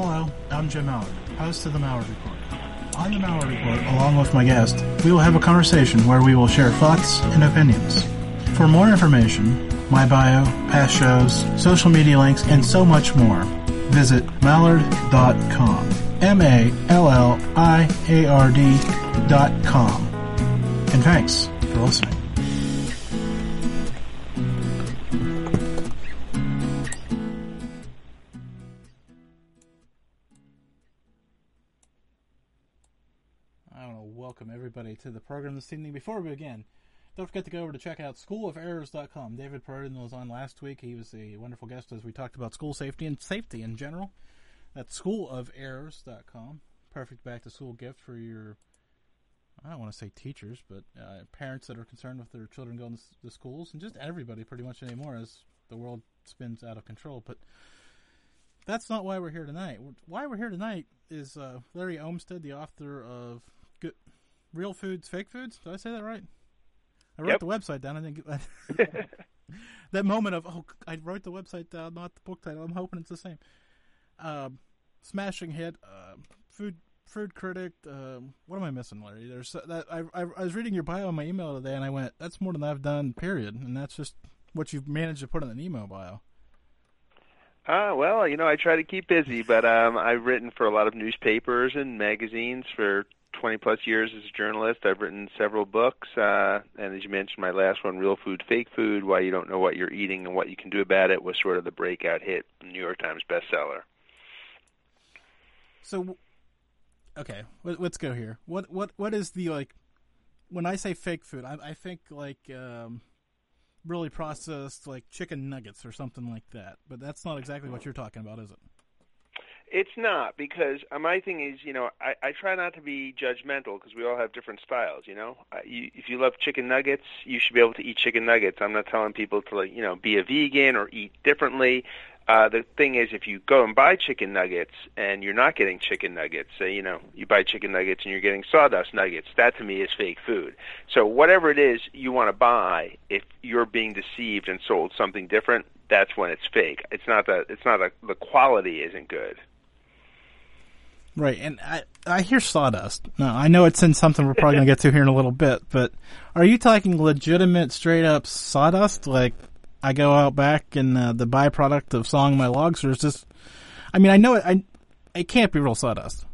Hello, I'm Jim Malliard, host of the Malliard Report. On the Malliard Report, along with my guest, we will have a conversation where we will share thoughts and opinions. For more information, my bio, past shows, social media links, and so much more, visit malliard.com. M-A-L-L-I-A-R-D dot com. And thanks for listening. Program this evening. Before we begin, don't forget to go over to check out schooloferrors.com. David Perrodin was on last week. He was a wonderful guest as we talked about school safety and safety in general. That's schooloferrors.com. Perfect back to school gift for your, I don't want to say teachers, but uh, parents that are concerned with their children going to, to schools and just everybody pretty much anymore as the world spins out of control. But that's not why we're here tonight. Why we're here tonight is uh, Larry Olmsted, the author of Real Foods, Fake Foods. Did I say that right? I wrote Yep. the website down. I think that moment of oh, I wrote the website down, not the book title. I'm hoping it's the same. Um, smashing hit, uh, food food critic. Um, what am I missing, Larry? There's uh, that I, I I was reading your bio in my email today, and I went, that's more than I've done. Period. And that's just what you've managed to put in an email bio. Ah, well, you know, I try to keep busy, but um, I've written for a lot of newspapers and magazines for 20 plus years as a journalist. I've written several books, uh, and as you mentioned, my last one, Real Food, Fake Food: Why You Don't Know What You're Eating and What You Can Do About It, was sort of the breakout hit, New York Times bestseller. So, okay, let, let's go here. What what what is the like? When I say fake food, I, I think like um, really processed, like chicken nuggets or something like that. But that's not exactly what you're talking about, is it? It's not because uh, my thing is, you know, I, I try not to be judgmental because we all have different styles. You know, uh, you, if you love chicken nuggets, you should be able to eat chicken nuggets. I'm not telling people to, like, you know, be a vegan or eat differently. Uh, the thing is, if you go and buy chicken nuggets and you're not getting chicken nuggets, say, you know, you buy chicken nuggets and you're getting sawdust nuggets, that to me is fake food. So whatever it is you want to buy, if you're being deceived and sold something different, that's when it's fake. It's not that it's not a, the quality isn't good. Right, and I I hear sawdust. Now I know it's in something we're probably gonna get to here in a little bit, but are you talking legitimate, straight up sawdust? Like I go out back and uh, the byproduct of sawing my logs, or is this? I mean, I know it. I it can't be real sawdust.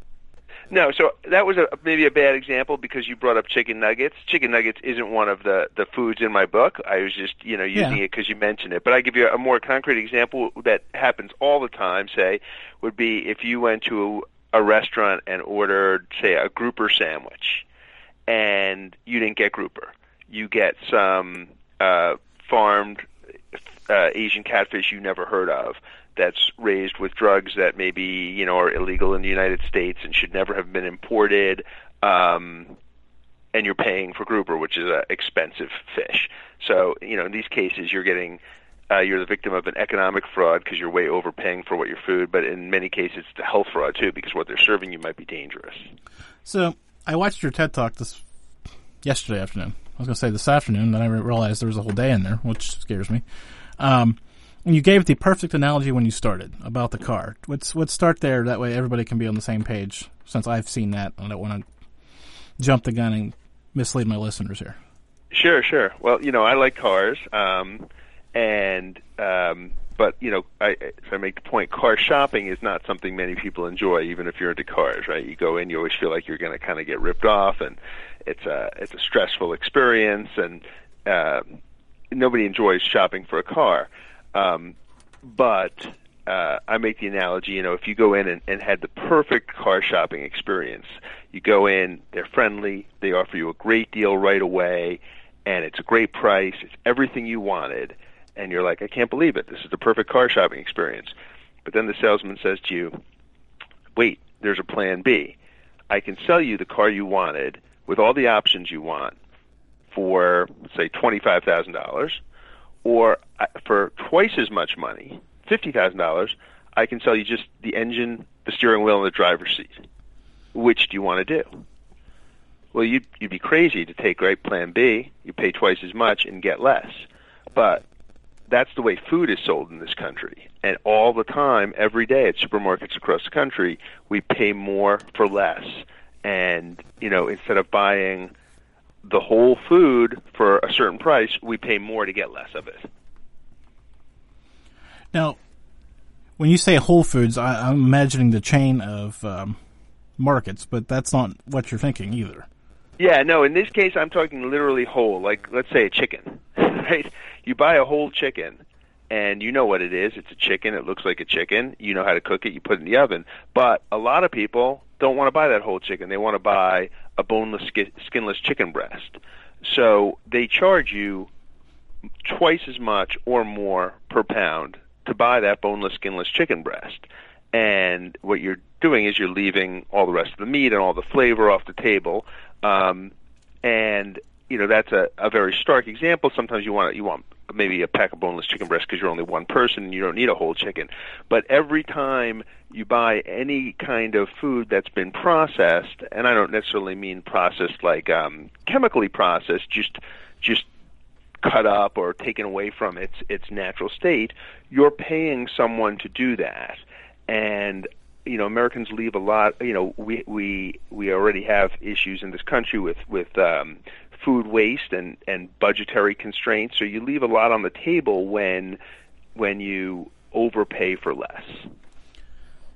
No, so that was a maybe a bad example because you brought up chicken nuggets. Chicken nuggets isn't one of the the foods in my book. I was just you know using Yeah. it because you mentioned it. But I give you a more concrete example that happens all the time. Say would be if you went to a restaurant and ordered say a grouper sandwich, and you didn't get grouper. You get some uh, farmed uh, Asian catfish you never heard of that's raised with drugs that maybe you know are illegal in the United States and should never have been imported. Um, and you're paying for grouper, which is an expensive fish. So you know in these cases you're getting uh, you're the victim of an economic fraud because you're way overpaying for what your food. But in many cases it's a health fraud too because what they're serving you might be dangerous. So I watched your TED talk this yesterday afternoon. I was going to say this afternoon, then I realized there was a whole day in there, which scares me. Um, and you gave the perfect analogy when you started about the car. Let's let's start there. That way, everybody can be on the same page. Since I've seen that, I don't want to jump the gun and mislead my listeners here. Sure, sure. Well, you know, I like cars, um, and um, but you know, I, if I make the point, car shopping is not something many people enjoy, even if you're into cars, right? You go in, you always feel like you're going to kind of get ripped off, and it's a it's a stressful experience, and uh, nobody enjoys shopping for a car. Um, but uh, I make the analogy, you know, if you go in and, and had the perfect car shopping experience, you go in, they're friendly, they offer you a great deal right away, and it's a great price, it's everything you wanted, and you're like, I can't believe it, this is the perfect car shopping experience. But then the salesman says to you, wait, there's a plan B. I can sell you the car you wanted with all the options you want for, say, $25,000 or uh, for twice as much money, fifty thousand dollars, I can sell you just the engine, the steering wheel, and the driver's seat. Which do you want to do? Well, you'd you'd be crazy to take right Plan B. You pay twice as much and get less. But that's the way food is sold in this country. And all the time, every day at supermarkets across the country, we pay more for less. And, you know, instead of buying the whole food for a certain price, we pay more to get less of it. Now, when you say Whole Foods, I, am imagining the chain of um, markets, but that's not what you're thinking either. Yeah, no. In this case, I'm talking literally whole. Like, let's say a chicken, right? You buy a whole chicken, and you know what it is. It's a chicken. It looks like a chicken. You know how to cook it. You put it in the oven. But a lot of people don't want to buy that whole chicken. They want to buy a boneless, skinless chicken breast. So they charge you twice as much or more per pound to buy that boneless, skinless chicken breast. And what you're doing is you're leaving all the rest of the meat and all the flavor off the table. Um, and you know that's a, a very stark example. Sometimes you want you want maybe a pack of boneless chicken breast because you're only one person and you don't need a whole chicken. But every time you buy any kind of food that's been processed, and I don't necessarily mean processed like um, chemically processed, just just cut up or taken away from its its natural state, you're paying someone to do that. And you know, Americans leave a lot. You know, we we we already have issues in this country with with um, food waste and and budgetary constraints. So you leave a lot on the table when when you overpay for less.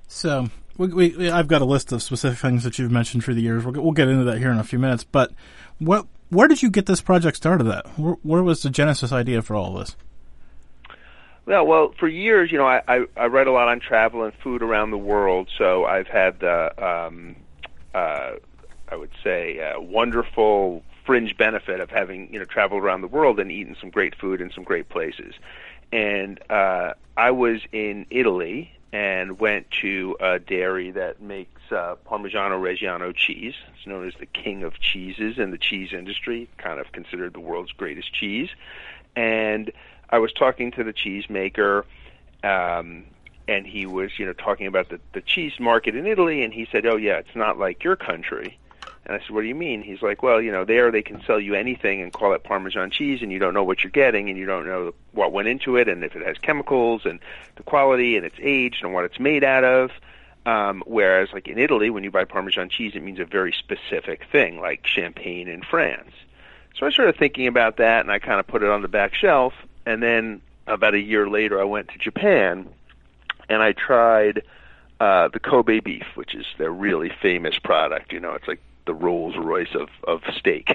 So we, we, I've got a list of specific things that you've mentioned through the years. We'll, we'll get into that here in a few minutes. But what where did you get this project started at? Where, where was the genesis idea for all of this? Yeah, well, for years, you know, I, I, I read a lot on travel and food around the world. So I've had the, um, uh, I would say, uh, wonderful fringe benefit of having you know traveled around the world and eaten some great food in some great places. And uh, I was in Italy and went to a dairy that makes uh, Parmigiano Reggiano cheese. It's known as the king of cheeses in the cheese industry, kind of considered the world's greatest cheese. And I was talking to the cheese maker, um, and he was, you know, talking about the, the cheese market in Italy, and he said, "Oh yeah, it's not like your country." And I said, "What do you mean?" He's like, "Well, you know, there they can sell you anything and call it Parmesan cheese, and you don't know what you're getting, and you don't know what went into it, and if it has chemicals, and the quality, and it's aged, and what it's made out of." Um, whereas, like in Italy, when you buy Parmesan cheese, it means a very specific thing, like champagne in France. So I started thinking about that, and I kind of put it on the back shelf. And then about a year later, I went to Japan, and I tried uh, the Kobe beef, which is their really famous product. You know, it's like the Rolls Royce of of steak,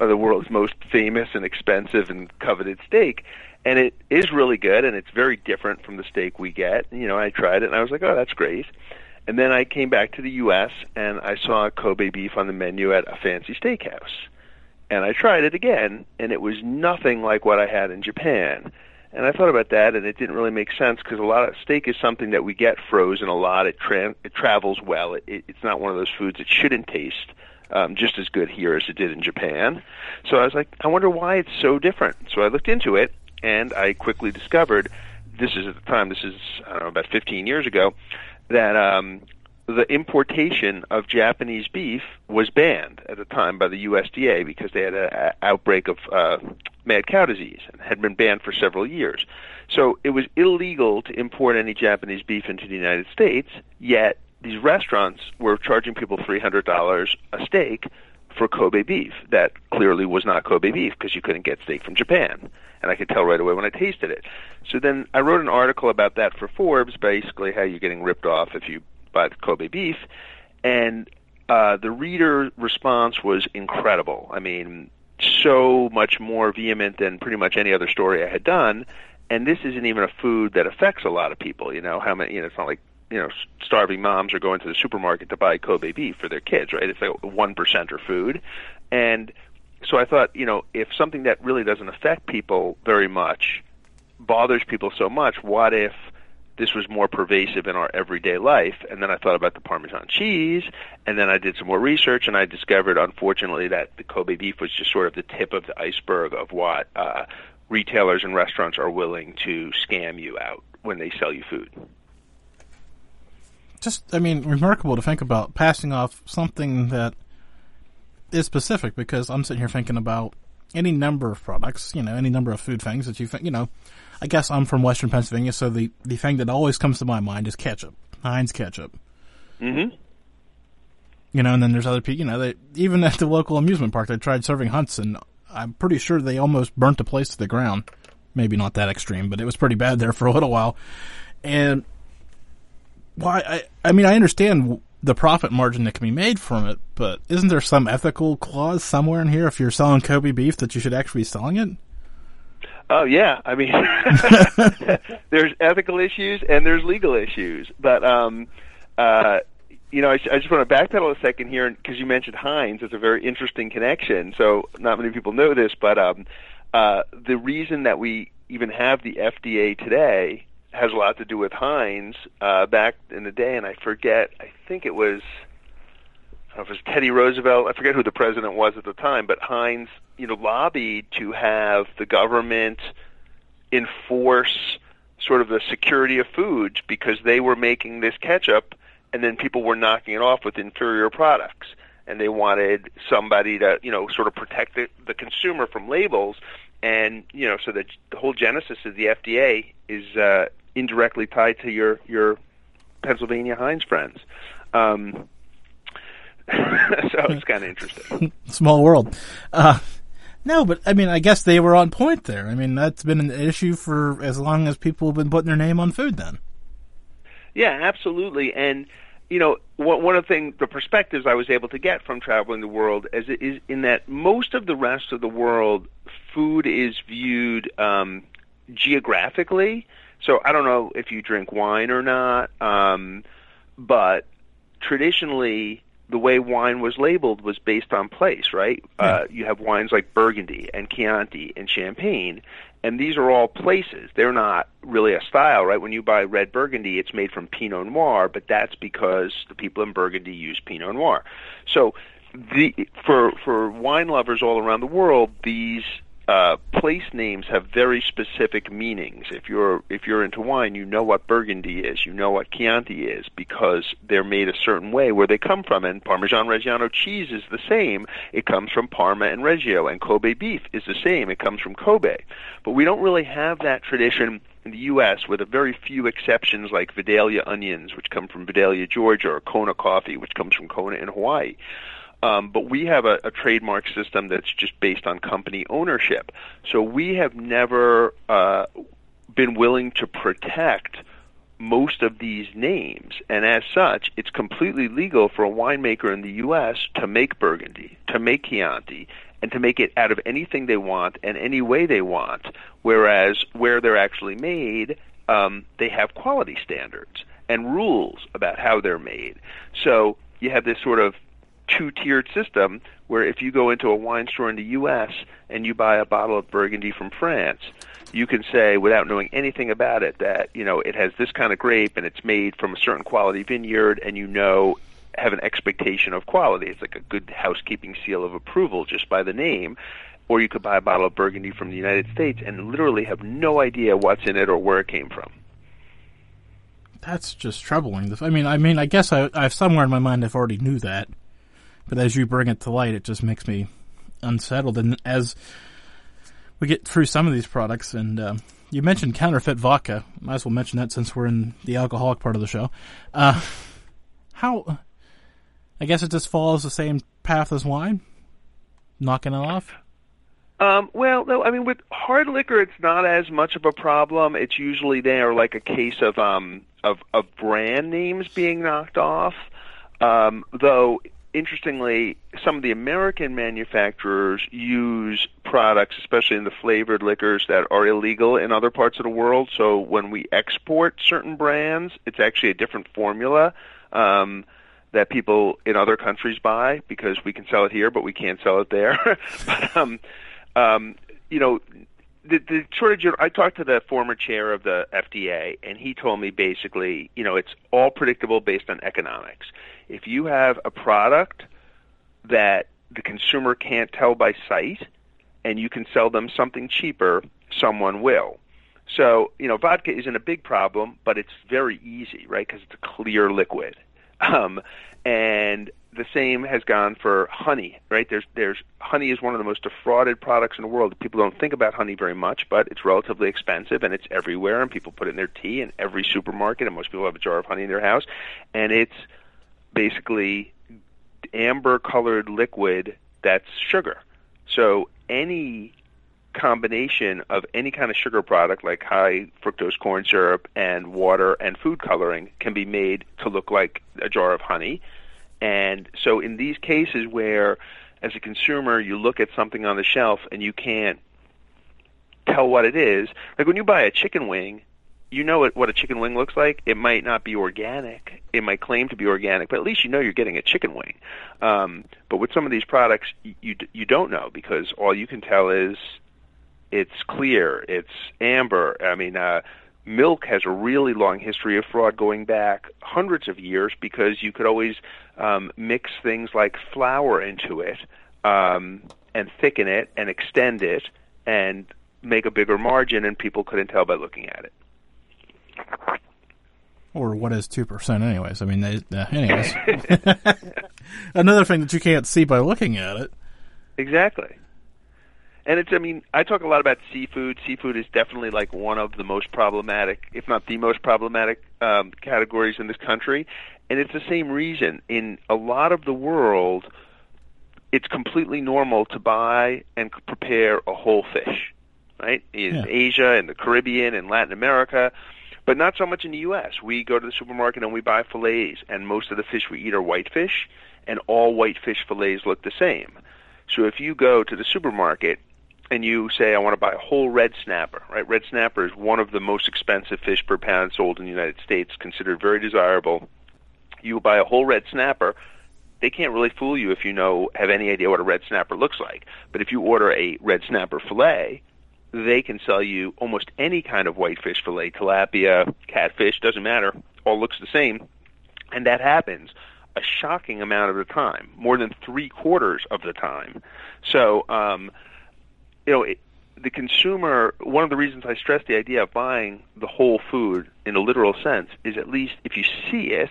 the world's most famous and expensive and coveted steak. And it is really good, and it's very different from the steak we get. You know, I tried it, and I was like, "Oh, that's great." And then I came back to the U.S. and I saw Kobe beef on the menu at a fancy steakhouse, and I tried it again, and it was nothing like what I had in Japan. And I thought about that, and it didn't really make sense because a lot of steak is something that we get frozen a lot. It tra- it travels well. It, it, it's not one of those foods that shouldn't taste um, just as good here as it did in Japan. So I was like, I wonder why it's so different. So I looked into it, and I quickly discovered this is at the time. This is I don't know about 15 years ago that um, the importation of Japanese beef was banned at the time by the USDA because they had an outbreak of uh, mad cow disease and had been banned for several years. So it was illegal to import any Japanese beef into the United States, yet these restaurants were charging people $300 a steak for Kobe beef. That clearly was not Kobe beef because you couldn't get steak from Japan. And I could tell right away when I tasted it. So then I wrote an article about that for Forbes, basically how you're getting ripped off if you buy the Kobe beef. And uh, the reader response was incredible. I mean, so much more vehement than pretty much any other story I had done. And this isn't even a food that affects a lot of people. You know how many? You know, it's not like you know starving moms are going to the supermarket to buy Kobe beef for their kids, right? It's like one percenter food, and so I thought, you know, if something that really doesn't affect people very much bothers people so much, what if this was more pervasive in our everyday life. And then I thought about the Parmesan cheese, and then I did some more research, and I discovered, unfortunately, that the Kobe beef was just sort of the tip of the iceberg of what uh, retailers and restaurants are willing to scam you out when they sell you food. Just, I mean, remarkable to think about passing off something that is specific because I'm sitting here thinking about any number of products, you know, any number of food things that you think, you know, I guess I'm from Western Pennsylvania, so the, the thing that always comes to my mind is ketchup, Heinz ketchup. Mm-hmm. You know, and then there's other people, you know, they, even at the local amusement park, they tried serving Hunt's, and I'm pretty sure they almost burnt the place to the ground. Maybe not that extreme, but it was pretty bad there for a little while. And why? I, I mean, I understand the profit margin that can be made from it, but isn't there some ethical clause somewhere in here if you're selling Kobe beef that you should actually be selling it? Oh yeah, I mean, there's ethical issues and there's legal issues, but um, uh, you know, I, I just want to backpedal a second here because you mentioned Heinz. It's a very interesting connection. So not many people know this, but um, uh, the reason that we even have the FDA today has a lot to do with Heinz uh, back in the day, and I forget. I think it was. If it was Teddy Roosevelt. I forget who the president was at the time, but Heinz, you know, lobbied to have the government enforce sort of the security of foods because they were making this ketchup, and then people were knocking it off with inferior products, and they wanted somebody to, you know, sort of protect the, the consumer from labels, and you know, so the the whole genesis of the FDA is uh, indirectly tied to your your Pennsylvania Heinz friends. Um, so it's kind of interesting. Small world. Uh, no, but I mean, I guess they were on point there. I mean, that's been an issue for as long as people have been putting their name on food. Then. Yeah, absolutely, and you know, one of the things, the perspectives I was able to get from traveling the world is, is in that most of the rest of the world, food is viewed um, geographically. So I don't know if you drink wine or not, um, but traditionally the way wine was labeled was based on place, right? Yeah. Uh, you have wines like Burgundy and Chianti and Champagne, and these are all places. They're not really a style, right? When you buy red Burgundy, it's made from Pinot Noir, but that's because the people in Burgundy use Pinot Noir. So the for for wine lovers all around the world, these uh, place names have very specific meanings. If you're if you're into wine, you know what Burgundy is, you know what Chianti is, because they're made a certain way where they come from. And Parmesan Reggiano cheese is the same; it comes from Parma and Reggio. And Kobe beef is the same; it comes from Kobe. But we don't really have that tradition in the U.S., with a very few exceptions, like Vidalia onions, which come from Vidalia, Georgia, or Kona coffee, which comes from Kona in Hawaii. Um, but we have a, a trademark system that's just based on company ownership. So we have never uh, been willing to protect most of these names. And as such, it's completely legal for a winemaker in the U.S. to make Burgundy, to make Chianti, and to make it out of anything they want and any way they want. Whereas where they're actually made, um, they have quality standards and rules about how they're made. So you have this sort of two-tiered system where if you go into a wine store in the U.S. and you buy a bottle of Burgundy from France, you can say without knowing anything about it that you know it has this kind of grape and it's made from a certain quality vineyard, and you know have an expectation of quality. It's like a good housekeeping seal of approval just by the name. Or you could buy a bottle of Burgundy from the United States and literally have no idea what's in it or where it came from that's just troubling. I mean, I mean, I guess I, I've somewhere in my mind I've already knew that, but as you bring it to light, it just makes me unsettled. And as we get through some of these products, and uh, you mentioned counterfeit vodka, might as well mention that since we're in the alcoholic part of the show. Uh, how? I guess it just follows the same path as wine, knocking it off. Um, well, no, I mean with hard liquor, it's not as much of a problem. It's usually there like a case of um of of brand names being knocked off. Um, though interestingly, some of the American manufacturers use products, especially in the flavored liquors, that are illegal in other parts of the world. So when we export certain brands, it's actually a different formula um, that people in other countries buy because we can sell it here, but we can't sell it there. but um, um, you know, the, the shortage. I talked to the former chair of the FDA, and he told me basically, you know, it's all predictable based on economics. If you have a product that the consumer can't tell by sight, and you can sell them something cheaper, someone will. So, you know, vodka isn't a big problem, but it's very easy, right? Because it's a clear liquid. Um, and the same has gone for honey, right? There's there's honey is one of the most defrauded products in the world. People don't think about honey very much, but it's relatively expensive and it's everywhere and people put it in their tea in every supermarket and most people have a jar of honey in their house and it's basically amber colored liquid that's sugar. So any combination of any kind of sugar product like high fructose corn syrup and water and food coloring can be made to look like a jar of honey. And so in these cases where as a consumer you look at something on the shelf and you can't tell what it is, like when you buy a chicken wing, you know what, a chicken wing looks like. It might not be organic. It might claim to be organic, but at least you know you're getting a chicken wing. Um, but with some of these products, you, you you don't know because all you can tell is it's clear, it's amber. I mean, uh, milk has a really long history of fraud going back hundreds of years because you could always um, mix things like flour into it um, and thicken it and extend it and make a bigger margin, and people couldn't tell by looking at it. Or what is two percent, anyways? I mean, they, uh, anyways. Another thing that you can't see by looking at it. Exactly. And it's, I mean, I talk a lot about seafood. Seafood is definitely like one of the most problematic, if not the most problematic, um, categories in this country. And it's the same reason. In a lot of the world, it's completely normal to buy and prepare a whole fish, right? In Yeah. Asia, in the Caribbean, in Latin America, but not so much in the U.S. We go to the supermarket and we buy fillets, and most of the fish we eat are whitefish, and all whitefish fillets look the same. So if you go to the supermarket and you say, I want to buy a whole red snapper, right? Red snapper is one of the most expensive fish per pound sold in the United States, considered very desirable. You buy a whole red snapper, they can't really fool you if you know have any idea what a red snapper looks like. But if you order a red snapper fillet, they can sell you almost any kind of whitefish fillet, tilapia, catfish, doesn't matter, all looks the same. And that happens a shocking amount of the time, more than three quarters of the time. So, um, you know, it, the consumer, one of the reasons I stress the idea of buying the whole food in a literal sense is at least if you see it,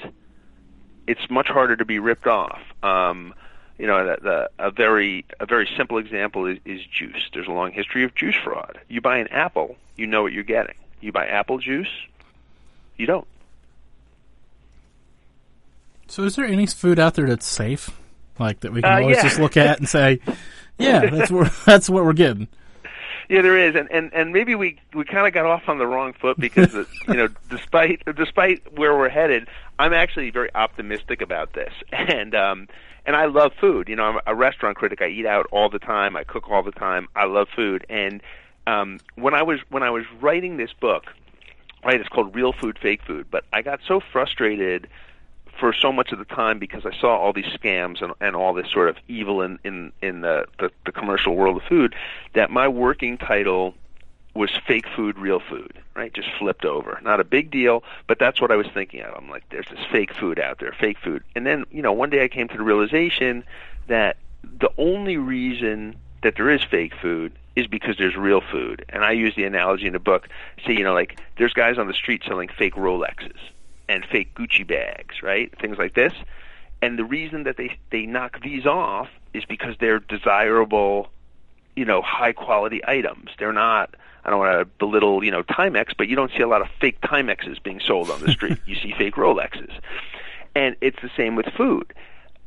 it's much harder to be ripped off. Um, you know, the, the, a very a very simple example is, is juice. There's a long history of juice fraud. You buy an apple, you know what you're getting. You buy apple juice, you don't. So, is there any food out there that's safe, like that we can Uh, always yeah. just look at and say, "Yeah, that's what that's what we're getting." Yeah, there is, and and and maybe we we kind of got off on the wrong foot because the, you know, despite despite where we're headed, I'm actually very optimistic about this, and um, and I love food. You know, I'm a restaurant critic. I eat out all the time. I cook all the time. I love food, and um, when I was when I was writing this book, right, it's called Real Food, Fake Food, but I got so frustrated for so much of the time because I saw all these scams and, and all this sort of evil in in in the, the the commercial world of food that my working title was fake food real food right? Just flipped over. Not a big deal but that's what I was thinking of. I'm like there's this fake food out there fake food. And then you know one day I came to the realization that the only reason that there is fake food is because there's real food. And I use the analogy in the book say you know like there's guys on the street selling fake Rolexes and fake Gucci bags, right? Things like this. And the reason that they they knock these off is because they're desirable, you know, high quality items. They're not I don't want to belittle, you know, Timex, but you don't see a lot of fake Timexes being sold on the street. you see fake Rolexes. And it's the same with food.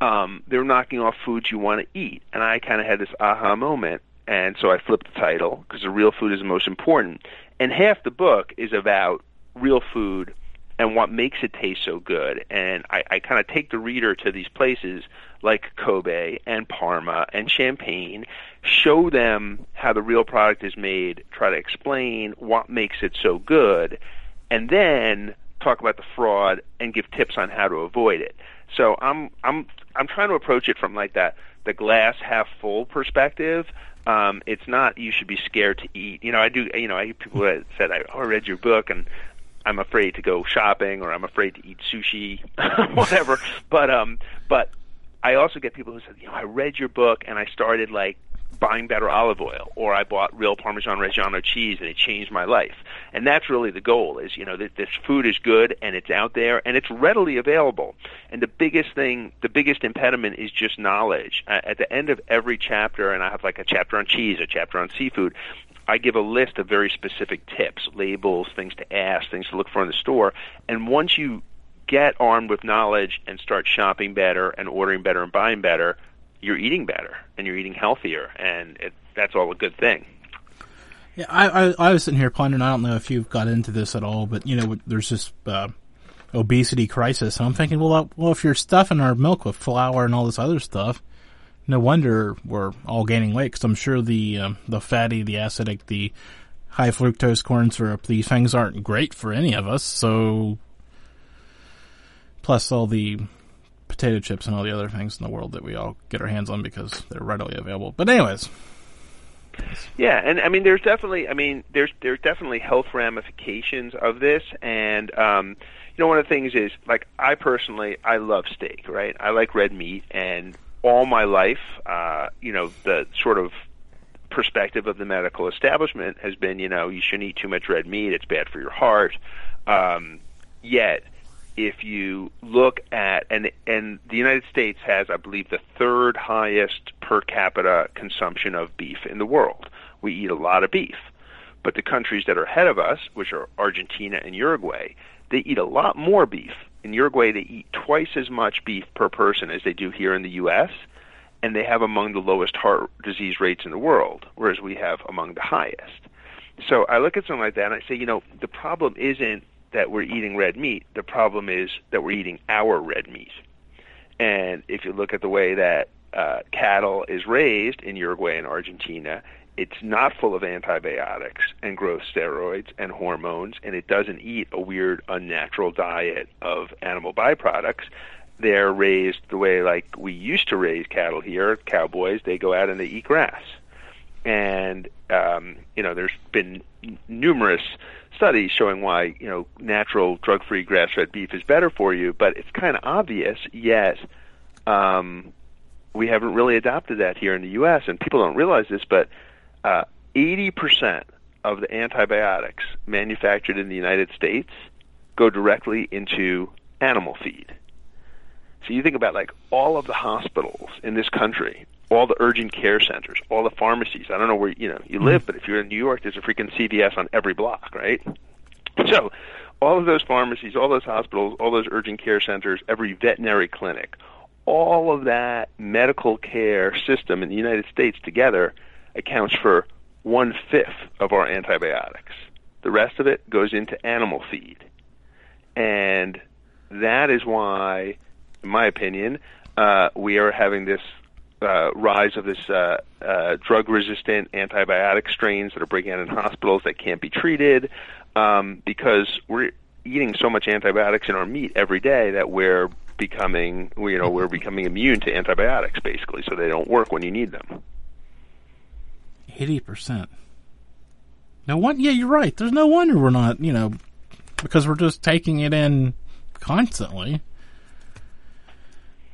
Um, they're knocking off foods you want to eat. And I kind of had this aha moment. And so I flipped the title because the real food is the most important. And half the book is about real food and what makes it taste so good. And I, I kind of take the reader to these places like Kobe and Parma and Champagne, show them how the real product is made, try to explain what makes it so good, and then talk about the fraud and give tips on how to avoid it. So I'm I'm I'm trying to approach it from like that the glass half full perspective. Um, it's not you should be scared to eat. You know, I do. You know, I hear people that said, "I oh, I read your book and I'm afraid to go shopping or I'm afraid to eat sushi, whatever." But um, but I also get people who said, "You know, I read your book and I started like buying better olive oil, or I bought real Parmesan Reggiano cheese and it changed my life." and that's really the goal. Is you know that this food is good and it's out there and it's readily available. And the biggest thing, the biggest impediment is just knowledge. At the end of every chapter, and I have like a chapter on cheese, a chapter on seafood. I give a list of very specific tips, labels, things to ask, things to look for in the store. And once you get armed with knowledge and start shopping better and ordering better and buying better, you're eating better and you're eating healthier, and it, that's all a good thing. Yeah, I, I, I was sitting here pondering. I don't know if you've got into this at all, but you know, there's this uh, obesity crisis, and I'm thinking, well, uh, well, if you're stuffing our milk with flour and all this other stuff, no wonder we're all gaining weight. Because I'm sure the um, the fatty, the acidic, the high fructose corn syrup, these things aren't great for any of us. So, plus all the potato chips and all the other things in the world that we all get our hands on because they're readily available. But anyways. Yeah, and I mean, there's definitely, I mean, there's there's definitely health ramifications of this, and um, you know, one of the things is like I personally, I love steak, right? I like red meat, and all my life, uh, you know, the sort of perspective of the medical establishment has been, you know, you shouldn't eat too much red meat; it's bad for your heart. Um, yet, if you look at and and the United States has, I believe, the third highest per capita consumption of beef in the world. We eat a lot of beef, but the countries that are ahead of us, which are Argentina and Uruguay, they eat a lot more beef. In Uruguay, they eat twice as much beef per person as they do here in the U.S., and they have among the lowest heart disease rates in the world, whereas we have among the highest. So I look at something like that and I say, you know, the problem isn't that we're eating red meat. The problem is that we're eating our red meat. And if you look at the way that uh, cattle is raised in Uruguay and Argentina, it's not full of antibiotics and growth steroids and hormones, and it doesn't eat a weird, unnatural diet of animal byproducts. They're raised the way like we used to raise cattle here. Cowboys, they go out and they eat grass. And um, you know, there's been n- numerous studies showing why you know natural drug-free grass-fed beef is better for you, but it's kind of obvious. Yet um, we haven't really adopted that here in the U.S. and people don't realize this, but uh, 80% of the antibiotics manufactured in the United States go directly into animal feed. So you think about like all of the hospitals in this country all the urgent care centers, all the pharmacies. I don't know where you know you live, but if you're in New York, there's a freaking CVS on every block, right? So, all of those pharmacies, all those hospitals, all those urgent care centers, every veterinary clinic, all of that medical care system in the United States together accounts for one fifth of our antibiotics. The rest of it goes into animal feed. And that is why, in my opinion, uh, we are having this uh, rise of this uh, uh, drug-resistant antibiotic strains that are breaking out in hospitals that can't be treated um, because we're eating so much antibiotics in our meat every day that we're becoming, you know, we're becoming immune to antibiotics basically, so they don't work when you need them. Eighty percent. No one. Yeah, you're right. There's no wonder we're not, you know, because we're just taking it in constantly.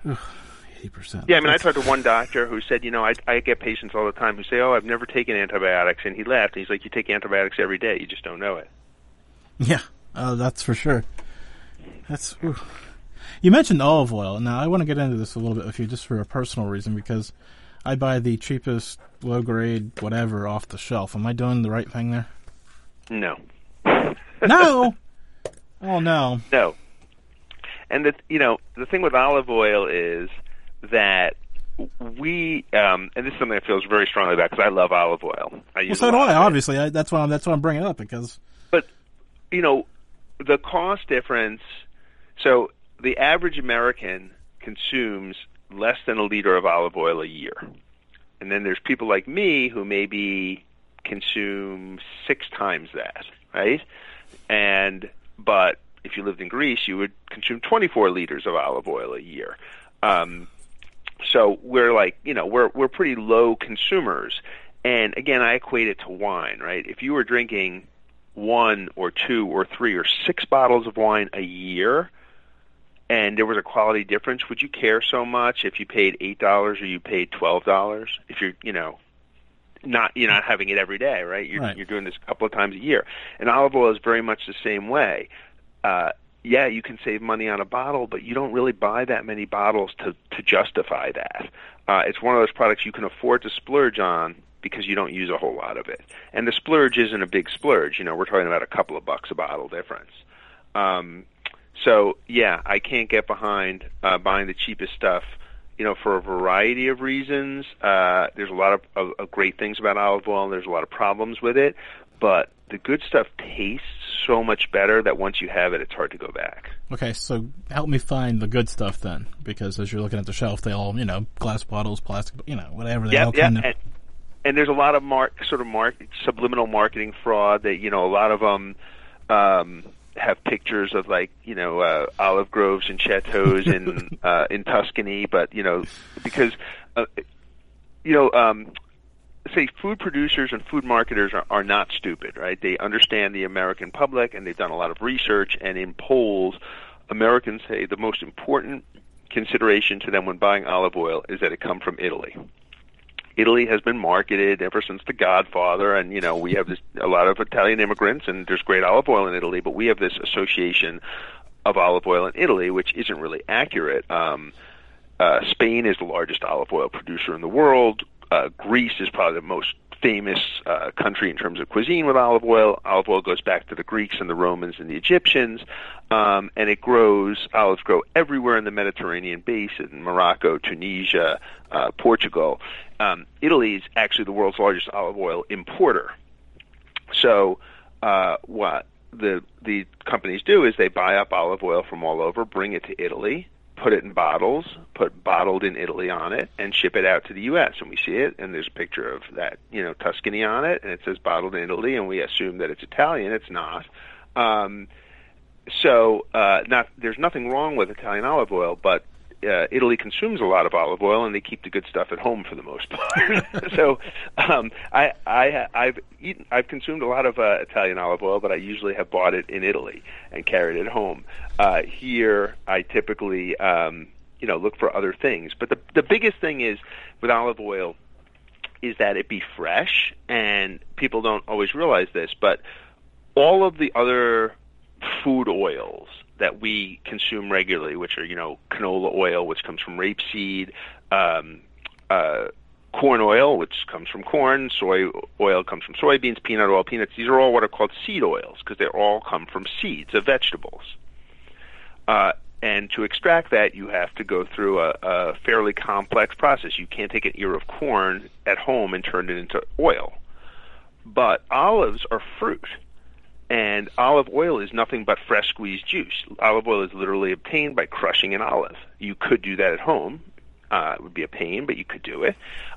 Ugh. 80%. Yeah, I mean, I talked to one doctor who said, you know, I, I get patients all the time who say, oh, I've never taken antibiotics. And he laughed. And he's like, you take antibiotics every day. You just don't know it. Yeah, uh, that's for sure. That's. Ooh. You mentioned olive oil. Now, I want to get into this a little bit with you just for a personal reason because I buy the cheapest, low grade, whatever off the shelf. Am I doing the right thing there? No. no! Oh, no. No. And the you know the thing with olive oil is that we um, and this is something I feel very strongly about because I love olive oil. I use well, so do I. Obviously, I, that's why I'm, that's why I'm bringing it up because. But you know, the cost difference. So the average American consumes less than a liter of olive oil a year, and then there's people like me who maybe consume six times that, right? And but if you lived in Greece, you would consume 24 liters of olive oil a year. Um, so we're like, you know, we're we're pretty low consumers. And again, I equate it to wine, right? If you were drinking one or two or three or six bottles of wine a year and there was a quality difference, would you care so much if you paid eight dollars or you paid twelve dollars? If you're you know not you're not having it every day, right? You're Right. you're doing this a couple of times a year. And olive oil is very much the same way. Uh yeah, you can save money on a bottle, but you don't really buy that many bottles to to justify that. Uh it's one of those products you can afford to splurge on because you don't use a whole lot of it. And the splurge isn't a big splurge, you know, we're talking about a couple of bucks a bottle difference. Um so yeah, I can't get behind uh buying the cheapest stuff you know, for a variety of reasons. Uh, there's a lot of, of, of great things about olive oil, and there's a lot of problems with it. But the good stuff tastes so much better that once you have it, it's hard to go back. Okay, so help me find the good stuff then, because as you're looking at the shelf, they all, you know, glass bottles, plastic, you know, whatever. They all yeah. kind of. And, and there's a lot of mark, sort of mark, subliminal marketing fraud that you know a lot of them um, have pictures of like you know uh, olive groves and chateaus in uh, in Tuscany, but you know because uh, you know um, say food producers and food marketers are, are not stupid, right? They understand the American public and they've done a lot of research. And in polls, Americans say the most important consideration to them when buying olive oil is that it come from Italy. Italy has been marketed ever since The Godfather, and you know we have this, a lot of Italian immigrants, and there's great olive oil in Italy, but we have this association of olive oil in Italy, which isn't really accurate. Um, uh, Spain is the largest olive oil producer in the world. Uh, Greece is probably the most famous uh, country in terms of cuisine with olive oil. Olive oil goes back to the Greeks and the Romans and the Egyptians, um, and it grows. Olives grow everywhere in the Mediterranean basin: Morocco, Tunisia, uh, Portugal. Um, Italy is actually the world's largest olive oil importer. So, uh, what the the companies do is they buy up olive oil from all over, bring it to Italy, put it in bottles, put bottled in Italy on it, and ship it out to the U.S. And we see it, and there's a picture of that, you know, Tuscany on it, and it says bottled in Italy, and we assume that it's Italian. It's not. Um, so, uh, not there's nothing wrong with Italian olive oil, but uh, Italy consumes a lot of olive oil, and they keep the good stuff at home for the most part. so, um, I, I, I've eaten, I've consumed a lot of uh, Italian olive oil, but I usually have bought it in Italy and carried it home. Uh, here, I typically, um, you know, look for other things. But the the biggest thing is with olive oil is that it be fresh, and people don't always realize this, but all of the other food oils that we consume regularly, which are you know canola oil, which comes from rapeseed, um, uh, corn oil, which comes from corn, soy oil comes from soybeans, peanut oil, peanuts. These are all what are called seed oils because they all come from seeds of vegetables. Uh, and to extract that, you have to go through a, a fairly complex process. You can't take an ear of corn at home and turn it into oil. But olives are fruit and olive oil is nothing but fresh squeezed juice. Olive oil is literally obtained by crushing an olive. You could do that at home. Uh, it would be a pain, but you could do it.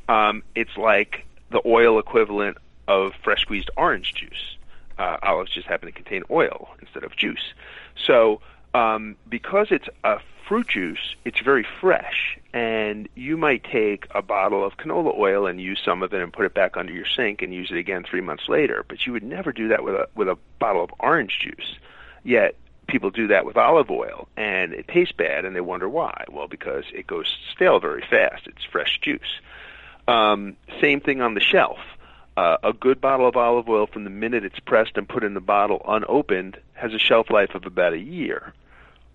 Um, it's like the oil equivalent of fresh squeezed orange juice. Uh, olives just happen to contain oil instead of juice. So, um, because it's a fruit juice, it's very fresh, and you might take a bottle of canola oil and use some of it and put it back under your sink and use it again three months later. But you would never do that with a with a bottle of orange juice. Yet people do that with olive oil, and it tastes bad, and they wonder why. Well, because it goes stale very fast. It's fresh juice. Um, same thing on the shelf. Uh, a good bottle of olive oil, from the minute it's pressed and put in the bottle unopened, has a shelf life of about a year.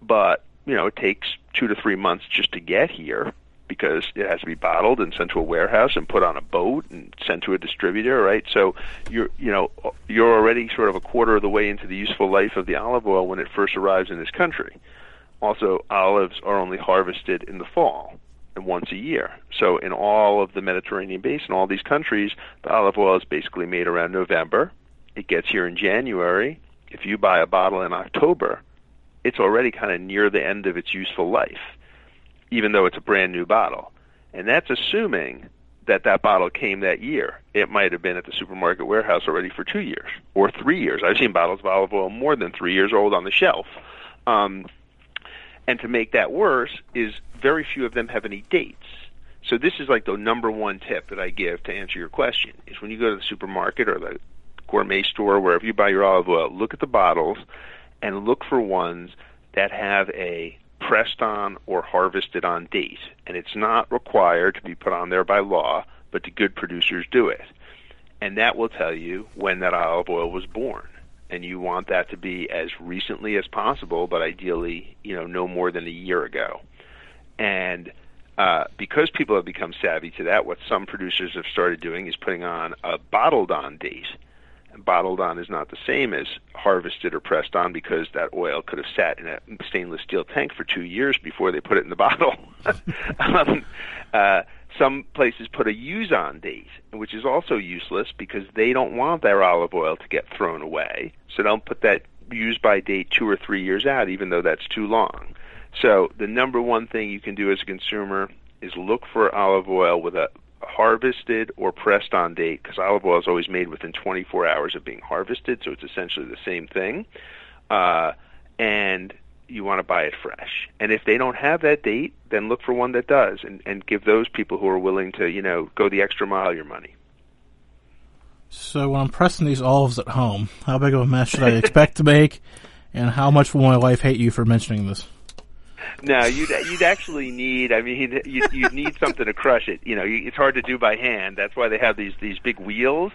But you know, it takes two to three months just to get here because it has to be bottled and sent to a warehouse and put on a boat and sent to a distributor, right? So you're, you know, you're already sort of a quarter of the way into the useful life of the olive oil when it first arrives in this country. Also, olives are only harvested in the fall and once a year. So in all of the Mediterranean basin, all these countries, the olive oil is basically made around November. It gets here in January. If you buy a bottle in October, it's already kind of near the end of its useful life, even though it's a brand new bottle. And that's assuming that that bottle came that year. It might have been at the supermarket warehouse already for two years or three years. I've seen bottles of olive oil more than three years old on the shelf. Um, and to make that worse is very few of them have any dates. So this is like the number one tip that I give to answer your question is when you go to the supermarket or the gourmet store, wherever you buy your olive oil, look at the bottles and look for ones that have a pressed on or harvested on date. And it's not required to be put on there by law, but the good producers do it. and that will tell you when that olive oil was born. And you want that to be as recently as possible, but ideally, you know, no more than a year ago. And uh, because people have become savvy to that, what some producers have started doing is putting on a bottled on date. Bottled on is not the same as harvested or pressed on because that oil could have sat in a stainless steel tank for two years before they put it in the bottle. um, uh, some places put a use on date, which is also useless because they don't want their olive oil to get thrown away. So don't put that use by date two or three years out, even though that's too long. So the number one thing you can do as a consumer is look for olive oil with a harvested or pressed on date because olive oil is always made within 24 hours of being harvested, so it's essentially the same thing. Uh, and you want to buy it fresh. And if they don't have that date, then look for one that does, and, and give those people who are willing to, you know, go the extra mile your money. So when I'm pressing these olives at home, how big of a mess should I expect to make, and how much will my wife hate you for mentioning this? No, you'd you'd actually need. I mean, you'd, you'd need something to crush it. You know, it's hard to do by hand. That's why they have these these big wheels.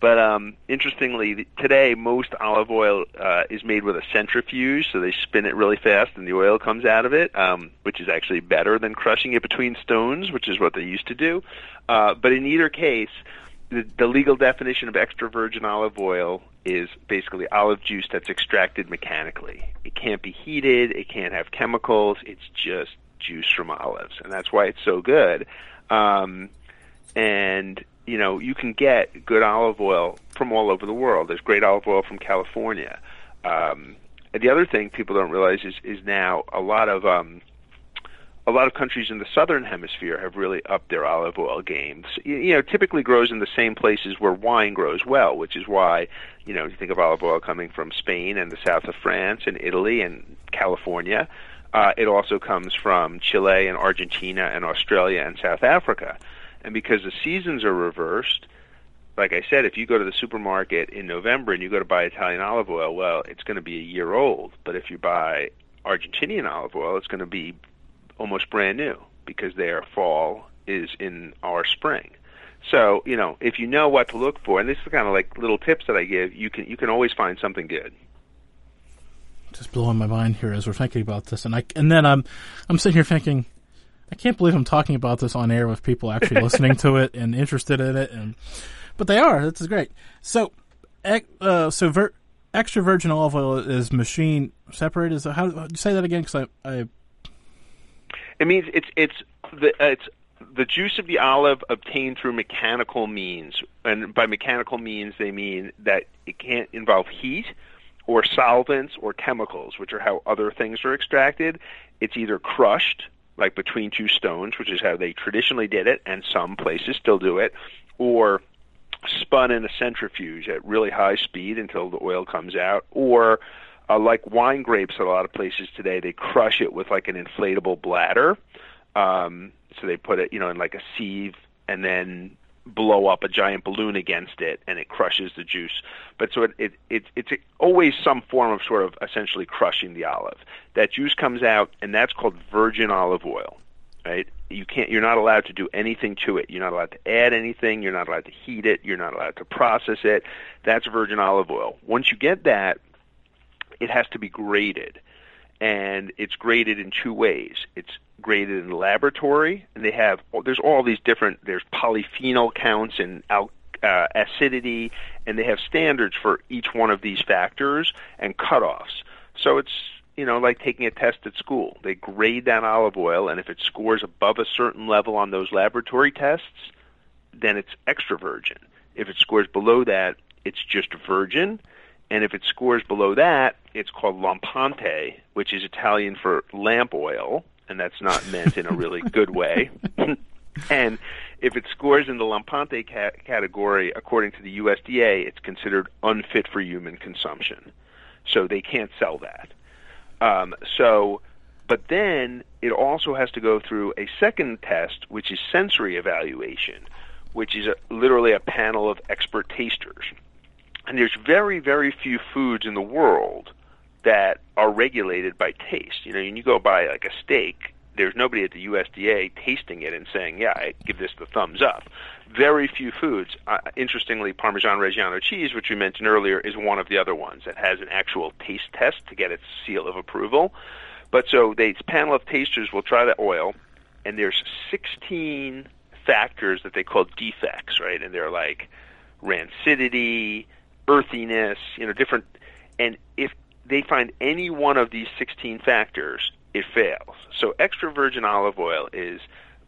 But um, interestingly, today most olive oil uh, is made with a centrifuge, so they spin it really fast and the oil comes out of it, um, which is actually better than crushing it between stones, which is what they used to do. Uh, but in either case, the, the legal definition of extra virgin olive oil is basically olive juice that's extracted mechanically. It can't be heated, it can't have chemicals, it's just juice from olives, and that's why it's so good. Um, and you know, you can get good olive oil from all over the world. There's great olive oil from California. Um, and the other thing people don't realize is is now a lot of um, a lot of countries in the southern hemisphere have really upped their olive oil games. You, know, typically grows in the same places where wine grows well, which is why you know you think of olive oil coming from Spain and the south of France and Italy and California. Uh, it also comes from Chile and Argentina and Australia and South Africa. And because the seasons are reversed, like I said, if you go to the supermarket in November and you go to buy Italian olive oil, well, it's going to be a year old. But if you buy Argentinian olive oil, it's going to be almost brand new because their fall is in our spring. So, you know, if you know what to look for, and this is kind of like little tips that I give, you can you can always find something good. Just blowing my mind here as we're thinking about this, and I and then I'm I'm sitting here thinking, I can't believe I'm talking about this on air with people actually listening to it and interested in it, and but they are. This is great. So, uh, so ver- extra virgin olive oil is machine separated. Is how do you say that again? Because I, I, it means it's it's the uh, it's the juice of the olive obtained through mechanical means, and by mechanical means they mean that it can't involve heat or solvents or chemicals, which are how other things are extracted. It's either crushed like between two stones, which is how they traditionally did it, and some places still do it, or spun in a centrifuge at really high speed until the oil comes out, or uh, like wine grapes at a lot of places today, they crush it with like an inflatable bladder. Um, so they put it, you know, in like a sieve and then blow up a giant balloon against it and it crushes the juice. But so it, it, it it's always some form of sort of essentially crushing the olive. That juice comes out and that's called virgin olive oil. Right? You can't you're not allowed to do anything to it. You're not allowed to add anything, you're not allowed to heat it, you're not allowed to process it. That's virgin olive oil. Once you get that, it has to be graded. And it's graded in two ways. It's graded in the laboratory, and they have there's all these different there's polyphenol counts and al- uh, acidity, and they have standards for each one of these factors and cutoffs. So it's you know like taking a test at school. They grade that olive oil, and if it scores above a certain level on those laboratory tests, then it's extra virgin. If it scores below that, it's just virgin. And if it scores below that, it's called lampante, which is Italian for lamp oil and that's not meant in a really good way. and if it scores in the Lampante ca- category, according to the USDA, it's considered unfit for human consumption. So they can't sell that. Um, so, but then it also has to go through a second test, which is sensory evaluation, which is a, literally a panel of expert tasters. And there's very, very few foods in the world that are regulated by taste. You know, when you go buy like a steak, there's nobody at the USDA tasting it and saying, "Yeah, I give this the thumbs up." Very few foods. Uh, interestingly, Parmesan Reggiano cheese, which we mentioned earlier, is one of the other ones that has an actual taste test to get its seal of approval. But so they panel of tasters will try the oil, and there's 16 factors that they call defects, right? And they're like rancidity, earthiness, you know, different. And if they find any one of these 16 factors, it fails. So extra virgin olive oil is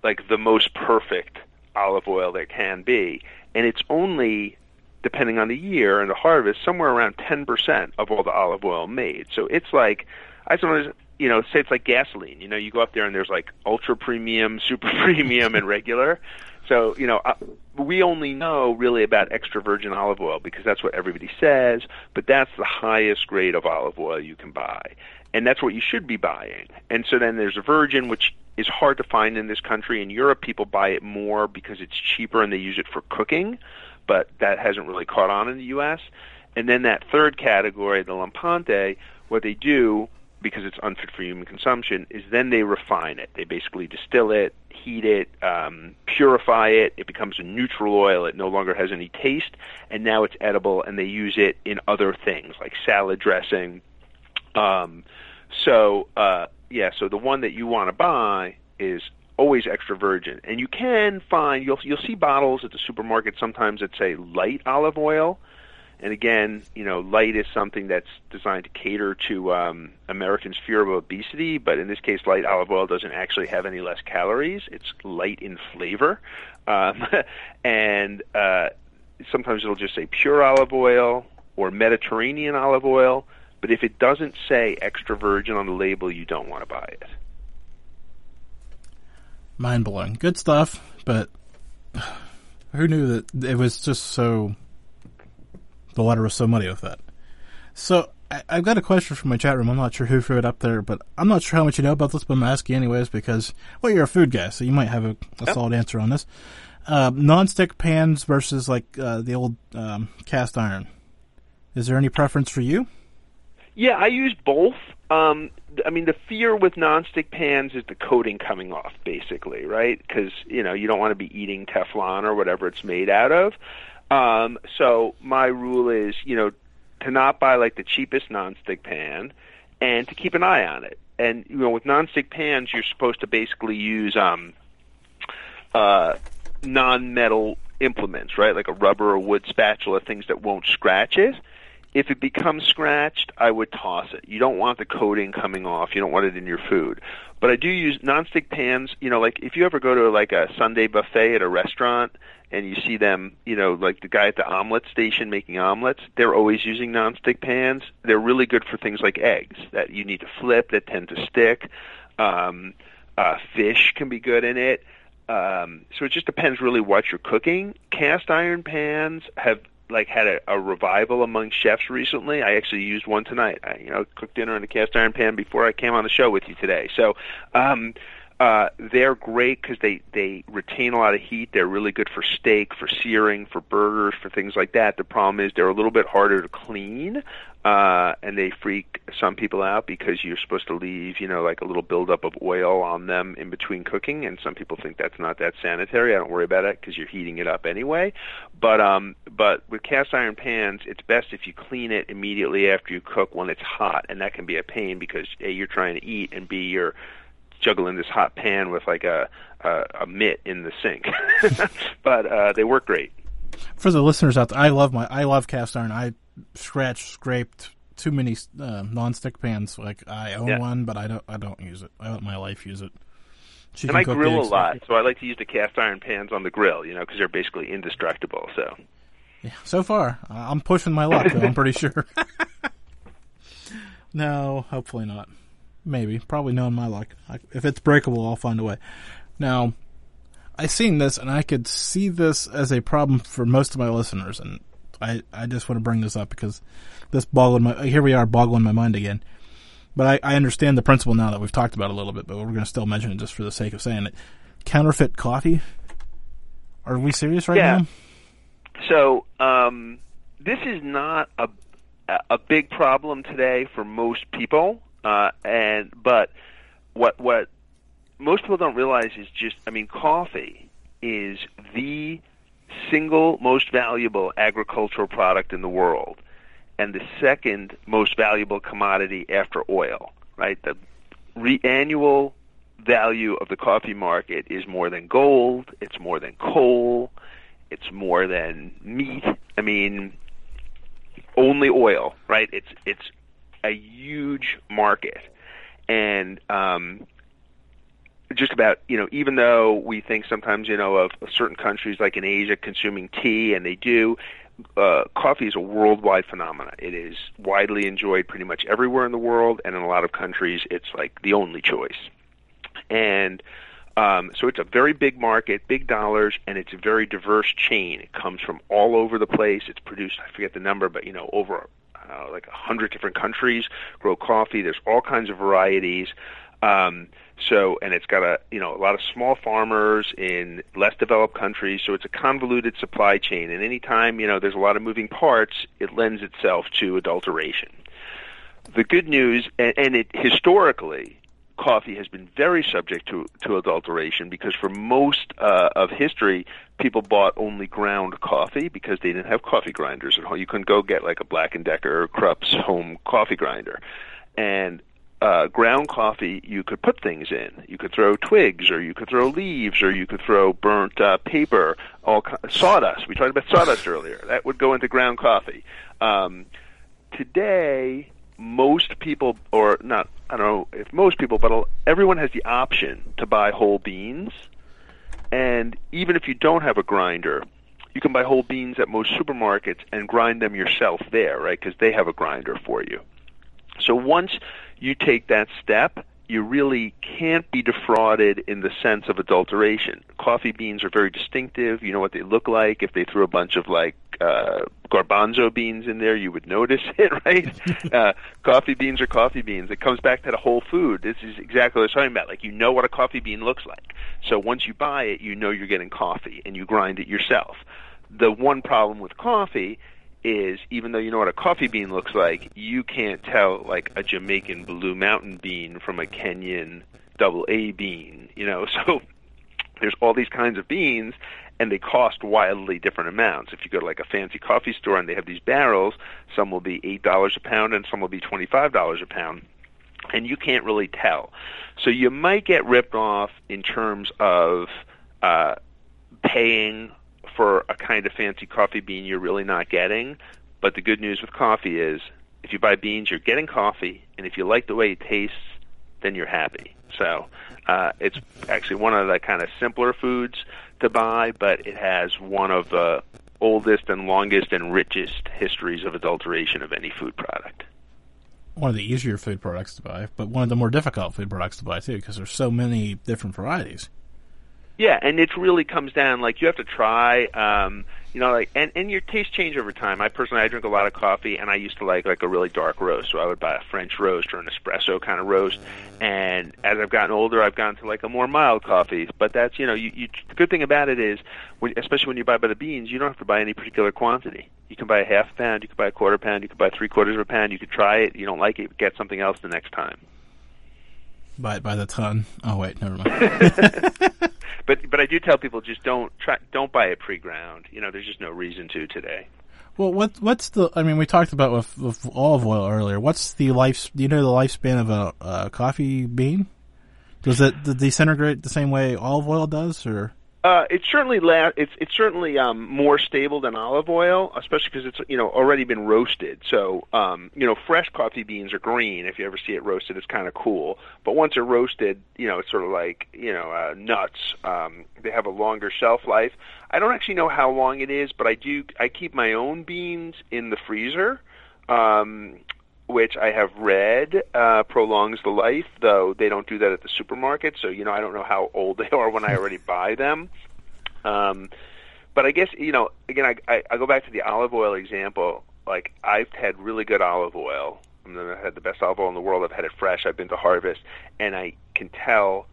like the most perfect olive oil there can be, and it's only depending on the year and the harvest, somewhere around 10% of all the olive oil made. So it's like I sometimes you know say it's like gasoline. You know, you go up there and there's like ultra premium, super premium, and regular. So you know, uh, we only know really about extra virgin olive oil because that's what everybody says. But that's the highest grade of olive oil you can buy, and that's what you should be buying. And so then there's a virgin, which is hard to find in this country. In Europe, people buy it more because it's cheaper and they use it for cooking, but that hasn't really caught on in the U.S. And then that third category, the Lampante, what they do because it's unfit for human consumption is then they refine it. They basically distill it, heat it, um, purify it. It becomes a neutral oil. It no longer has any taste, and now it's edible. And they use it in other things like salad dressing. Um, so uh, yeah, so the one that you want to buy is always extra virgin, and you can find you'll you'll see bottles at the supermarket sometimes that say light olive oil and again, you know, light is something that's designed to cater to um, Americans' fear of obesity, but in this case, light olive oil doesn't actually have any less calories. It's light in flavor, um, and uh, sometimes it'll just say pure olive oil or Mediterranean olive oil. But if it doesn't say extra virgin on the label, you don't want to buy it. Mind blowing. Good stuff, but who knew that it was just so the water was so muddy with that. So I, have got a question from my chat room. I'm not sure who threw it up there, but I'm not sure how much you know about this, but I'm asking anyways because well, you're a food guy, so you might have a, a yep. solid answer on this. Uh, non-stick pans versus like uh, the old um, cast iron. Is there any preference for you? Yeah, I use both. Um, I mean, the fear with non-stick pans is the coating coming off, basically, right? Because you know you don't want to be eating Teflon or whatever it's made out of. Um, so my rule is, you know, to not buy like the cheapest nonstick pan, and to keep an eye on it. And you know, with nonstick pans, you're supposed to basically use um, uh, non-metal implements, right? Like a rubber or wood spatula, things that won't scratch it. If it becomes scratched, I would toss it. You don't want the coating coming off. You don't want it in your food. But I do use nonstick pans. You know, like if you ever go to like a Sunday buffet at a restaurant and you see them, you know, like the guy at the omelet station making omelets, they're always using nonstick pans. They're really good for things like eggs that you need to flip that tend to stick. Um, uh, fish can be good in it. Um, so it just depends really what you're cooking. Cast iron pans have like had a, a revival among chefs recently. I actually used one tonight. I, you know, cooked dinner in a cast iron pan before I came on the show with you today. So, um, uh, they're great because they they retain a lot of heat. They're really good for steak, for searing, for burgers, for things like that. The problem is they're a little bit harder to clean, uh, and they freak some people out because you're supposed to leave, you know, like a little buildup of oil on them in between cooking, and some people think that's not that sanitary. I don't worry about it because you're heating it up anyway. But um, but with cast iron pans, it's best if you clean it immediately after you cook when it's hot, and that can be a pain because a you're trying to eat, and b you're juggling this hot pan with like a a, a mitt in the sink. but uh, they work great. For the listeners out there, I love my I love cast iron. I scratched, scraped too many uh, non-stick pans. Like I own yeah. one, but I don't I don't use it. I let my wife use it. She and I grill a lot, so I like to use the cast iron pans on the grill. You know, because they're basically indestructible. So. Yeah, so far I'm pushing my luck. Though, I'm pretty sure. no, hopefully not. Maybe. Probably knowing my luck. if it's breakable, I'll find a way. Now, I seen this and I could see this as a problem for most of my listeners, and I, I just want to bring this up because this boggled my here we are boggling my mind again. But I, I understand the principle now that we've talked about a little bit, but we're going to still mention it just for the sake of saying it. Counterfeit coffee. Are we serious right yeah. now? So um, this is not a a big problem today for most people. Uh, and but what what most people don't realize is just, I mean, coffee is the single most valuable agricultural product in the world and the second most valuable commodity after oil, right? The re- annual value of the coffee market is more than gold, it's more than coal, it's more than meat. I mean, only oil, right? It's it's a huge market, and um, just about you know even though we think sometimes you know of, certain countries like in Asia consuming tea and they do uh, coffee is a worldwide phenomenon. It is widely enjoyed pretty much everywhere in the world, and in a lot of countries, it's like the only choice. And um, so it's a very big market, big dollars, and it's a very diverse chain. It comes from all over the place. It's produced, I forget the number, but you know, over uh, like a hundred different countries grow coffee. There's all kinds of varieties. Um, so, and it's got a you know a lot of small farmers in less developed countries. So it's a convoluted supply chain, and anytime you know there's a lot of moving parts, it lends itself to adulteration. The good news, and, and it historically, coffee has been very subject to to adulteration because for most uh, of history, people bought only ground coffee because they didn't have coffee grinders at home. You couldn't go get like a Black and Decker or Krups home coffee grinder, and uh, ground coffee, you could put things in. You could throw twigs, or you could throw leaves, or you could throw burnt uh, paper, all sawdust. We talked about sawdust earlier. That would go into ground coffee. Um, today, most people, or not, I don't know if most people, but everyone has the option to buy whole beans. And even if you don't have a grinder, you can buy whole beans at most supermarkets and grind them yourself there, right? Because they have a grinder for you. So once you take that step, you really can't be defrauded in the sense of adulteration. Coffee beans are very distinctive. You know what they look like. If they threw a bunch of like uh, garbanzo beans in there, you would notice it, right? uh, coffee beans are coffee beans. It comes back to the whole food. This is exactly what I was talking about. Like you know what a coffee bean looks like. So once you buy it, you know you're getting coffee, and you grind it yourself. The one problem with coffee is even though you know what a coffee bean looks like, you can't tell like a Jamaican blue mountain bean from a Kenyan double A bean, you know. So there's all these kinds of beans and they cost wildly different amounts. If you go to like a fancy coffee store and they have these barrels, some will be eight dollars a pound and some will be twenty five dollars a pound. And you can't really tell. So you might get ripped off in terms of uh paying for a kind of fancy coffee bean you're really not getting. But the good news with coffee is if you buy beans, you're getting coffee, and if you like the way it tastes, then you're happy. So uh, it's actually one of the kind of simpler foods to buy, but it has one of the oldest and longest and richest histories of adulteration of any food product. One of the easier food products to buy, but one of the more difficult food products to buy too, because there's so many different varieties. Yeah, and it really comes down like you have to try. Um, you know, like and and your taste change over time. I personally I drink a lot of coffee, and I used to like like a really dark roast, so I would buy a French roast or an espresso kind of roast. And as I've gotten older, I've gone to like a more mild coffee. But that's you know, you, you the good thing about it is, when, especially when you buy by the beans, you don't have to buy any particular quantity. You can buy a half pound, you can buy a quarter pound, you can buy three quarters of a pound. You could try it. You don't like it, get something else the next time. Buy it by the ton. Oh wait, never mind. but but I do tell people just don't try don't buy it pre-ground. You know, there's just no reason to today. Well, what what's the? I mean, we talked about with, with olive oil earlier. What's the life? Do you know the lifespan of a, a coffee bean? Does it disintegrate the same way olive oil does, or? Uh, it's certainly la- it's it's certainly um, more stable than olive oil, especially because it's you know already been roasted. So um, you know fresh coffee beans are green. If you ever see it roasted, it's kind of cool. But once they're roasted, you know it's sort of like you know uh, nuts. Um, they have a longer shelf life. I don't actually know how long it is, but I do. I keep my own beans in the freezer. Um, which I have read uh, prolongs the life, though they don't do that at the supermarket. So you know, I don't know how old they are when I already buy them. Um, but I guess you know, again, I, I, I go back to the olive oil example. Like I've had really good olive oil. I mean, I've had the best olive oil in the world. I've had it fresh. I've been to Harvest, and I can tell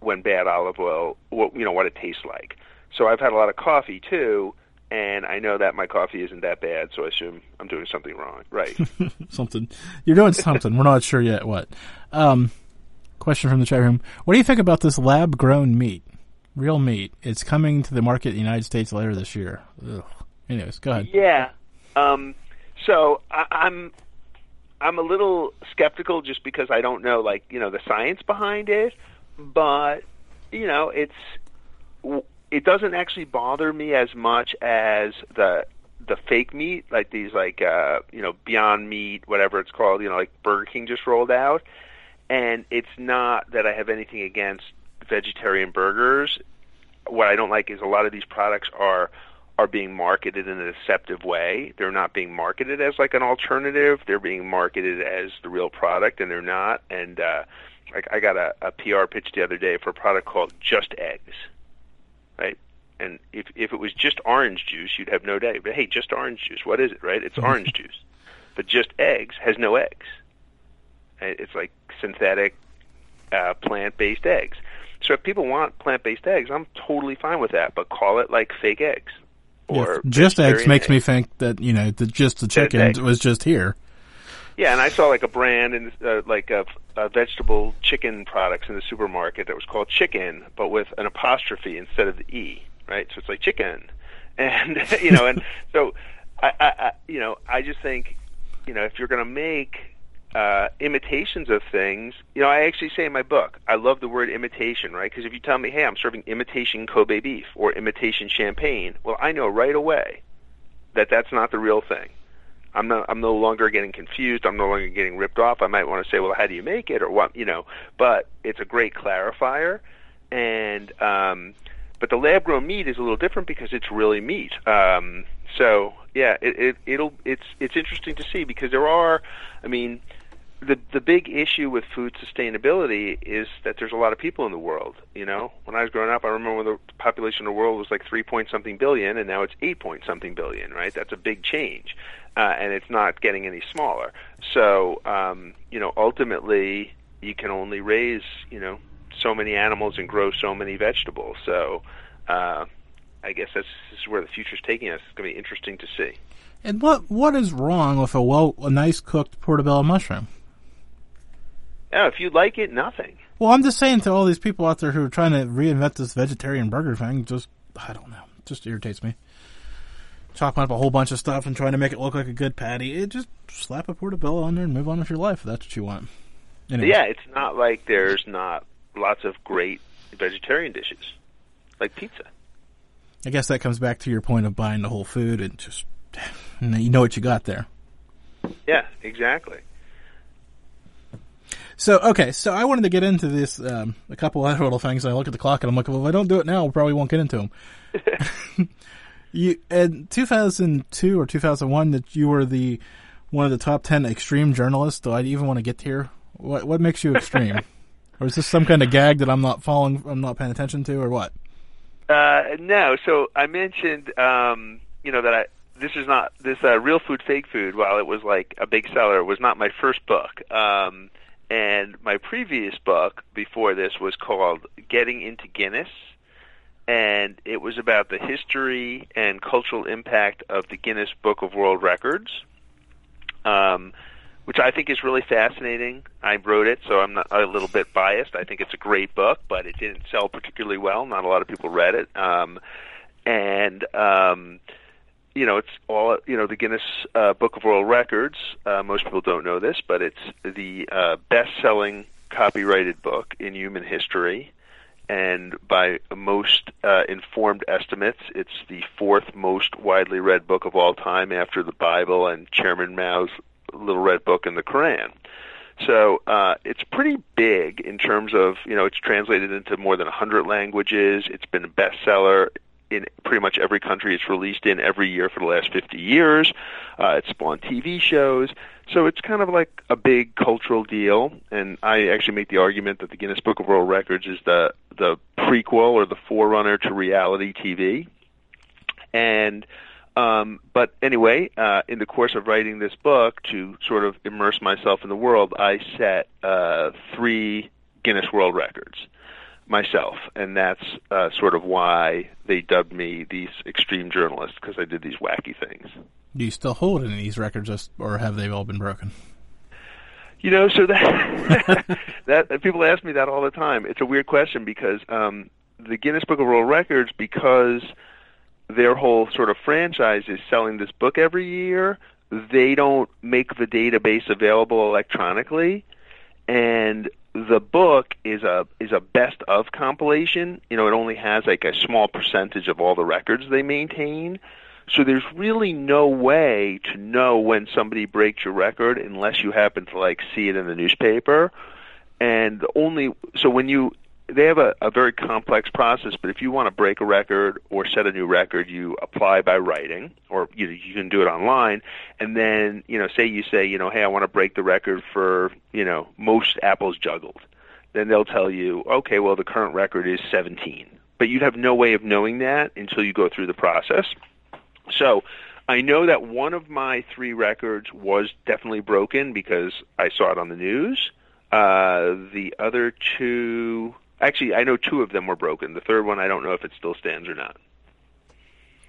when bad olive oil, what you know, what it tastes like. So I've had a lot of coffee too, and I know that my coffee isn't that bad, so I assume I'm doing something wrong. Right. something. You're doing something. We're not sure yet what. Um, question from the chat room. What do you think about this lab grown meat? Real meat. It's coming to the market in the United States later this year. Ugh. Anyways, go ahead. Yeah. Um, so I, I'm I'm a little skeptical just because I don't know like you know the science behind it, but you know it's it doesn't actually bother me as much as the the fake meat like these like uh you know Beyond Meat whatever it's called you know like Burger King just rolled out, and it's not that I have anything against vegetarian burgers. What I don't like is a lot of these products are are being marketed in a deceptive way. They're not being marketed as like an alternative. They're being marketed as the real product, and they're not. And uh, like I got a, a PR pitch the other day for a product called Just Eggs, right? And if if it was just orange juice, you'd have no day. But hey, just orange juice. What is it, right? It's orange juice. But just eggs has no eggs. It's like synthetic uh, plant-based eggs. So if people want plant-based eggs, I'm totally fine with that. But call it like fake eggs. Or yeah, just eggs makes eggs. me think that you know the, just the chicken was just here. Yeah, and I saw like a brand in uh, like a, a vegetable chicken products in the supermarket that was called Chicken, but with an apostrophe instead of the e. Right, so it's like chicken, and you know, and so I, I, I you know, I just think, you know, if you're going to make uh, imitations of things. You know, I actually say in my book, I love the word imitation, right? Because if you tell me, hey, I'm serving imitation Kobe beef or imitation champagne, well, I know right away that that's not the real thing. I'm not. I'm no longer getting confused. I'm no longer getting ripped off. I might want to say, well, how do you make it, or what? You know. But it's a great clarifier, and um, but the lab grown meat is a little different because it's really meat. Um, so yeah, it, it it'll it's it's interesting to see because there are, I mean the the big issue with food sustainability is that there's a lot of people in the world. You know, when I was growing up, I remember when the population of the world was like three point something billion, and now it's eight point something billion. Right? That's a big change, uh, and it's not getting any smaller. So, um, you know, ultimately, you can only raise you know so many animals and grow so many vegetables. So, uh, I guess that's this is where the future's taking us. It's going to be interesting to see. And what what is wrong with a well a nice cooked portobello mushroom? Yeah, if you like it, nothing. Well, I'm just saying to all these people out there who are trying to reinvent this vegetarian burger thing, just I don't know, just irritates me. Chopping up a whole bunch of stuff and trying to make it look like a good patty. It just slap a portobello on there and move on with your life. If that's what you want. Anyways. Yeah, it's not like there's not lots of great vegetarian dishes, like pizza. I guess that comes back to your point of buying the whole food and just you know what you got there. Yeah, exactly. So okay, so I wanted to get into this um, a couple other little things. I look at the clock and I'm like, well, if I don't do it now, we probably won't get into them. you in 2002 or 2001 that you were the one of the top 10 extreme journalists. Do I even want to get here? What what makes you extreme? or is this some kind of gag that I'm not following? I'm not paying attention to, or what? Uh, no. So I mentioned, um, you know, that I this is not this uh, real food, fake food. While it was like a big seller, was not my first book. Um, and my previous book before this was called Getting into Guinness, and it was about the history and cultural impact of the Guinness Book of World Records, um, which I think is really fascinating. I wrote it, so I'm not a little bit biased. I think it's a great book, but it didn't sell particularly well. Not a lot of people read it, um, and um, you know, it's all you know. The Guinness uh, Book of World Records. Uh, most people don't know this, but it's the uh, best-selling copyrighted book in human history, and by most uh, informed estimates, it's the fourth most widely read book of all time after the Bible and Chairman Mao's Little Red Book and the Koran. So uh, it's pretty big in terms of you know it's translated into more than 100 languages. It's been a bestseller in pretty much every country it's released in every year for the last 50 years. Uh, it's spawned TV shows. So it's kind of like a big cultural deal, and I actually make the argument that the Guinness Book of World Records is the the prequel or the forerunner to reality TV. And um, but anyway, uh, in the course of writing this book, to sort of immerse myself in the world, I set uh, three Guinness World Records myself, and that's uh, sort of why they dubbed me these extreme journalists because I did these wacky things. Do you still hold any of these records, or have they all been broken? You know, so that that people ask me that all the time. It's a weird question because um, the Guinness Book of World Records, because their whole sort of franchise is selling this book every year, they don't make the database available electronically, and the book is a is a best of compilation. You know, it only has like a small percentage of all the records they maintain. So there's really no way to know when somebody breaks your record unless you happen to like see it in the newspaper. And the only so when you they have a, a very complex process, but if you want to break a record or set a new record, you apply by writing, or you you can do it online, and then you know, say you say, you know, hey, I want to break the record for you know most apples juggled, then they'll tell you, okay, well the current record is 17, but you'd have no way of knowing that until you go through the process. So I know that one of my three records was definitely broken because I saw it on the news. Uh, the other two, actually, I know two of them were broken. The third one, I don't know if it still stands or not.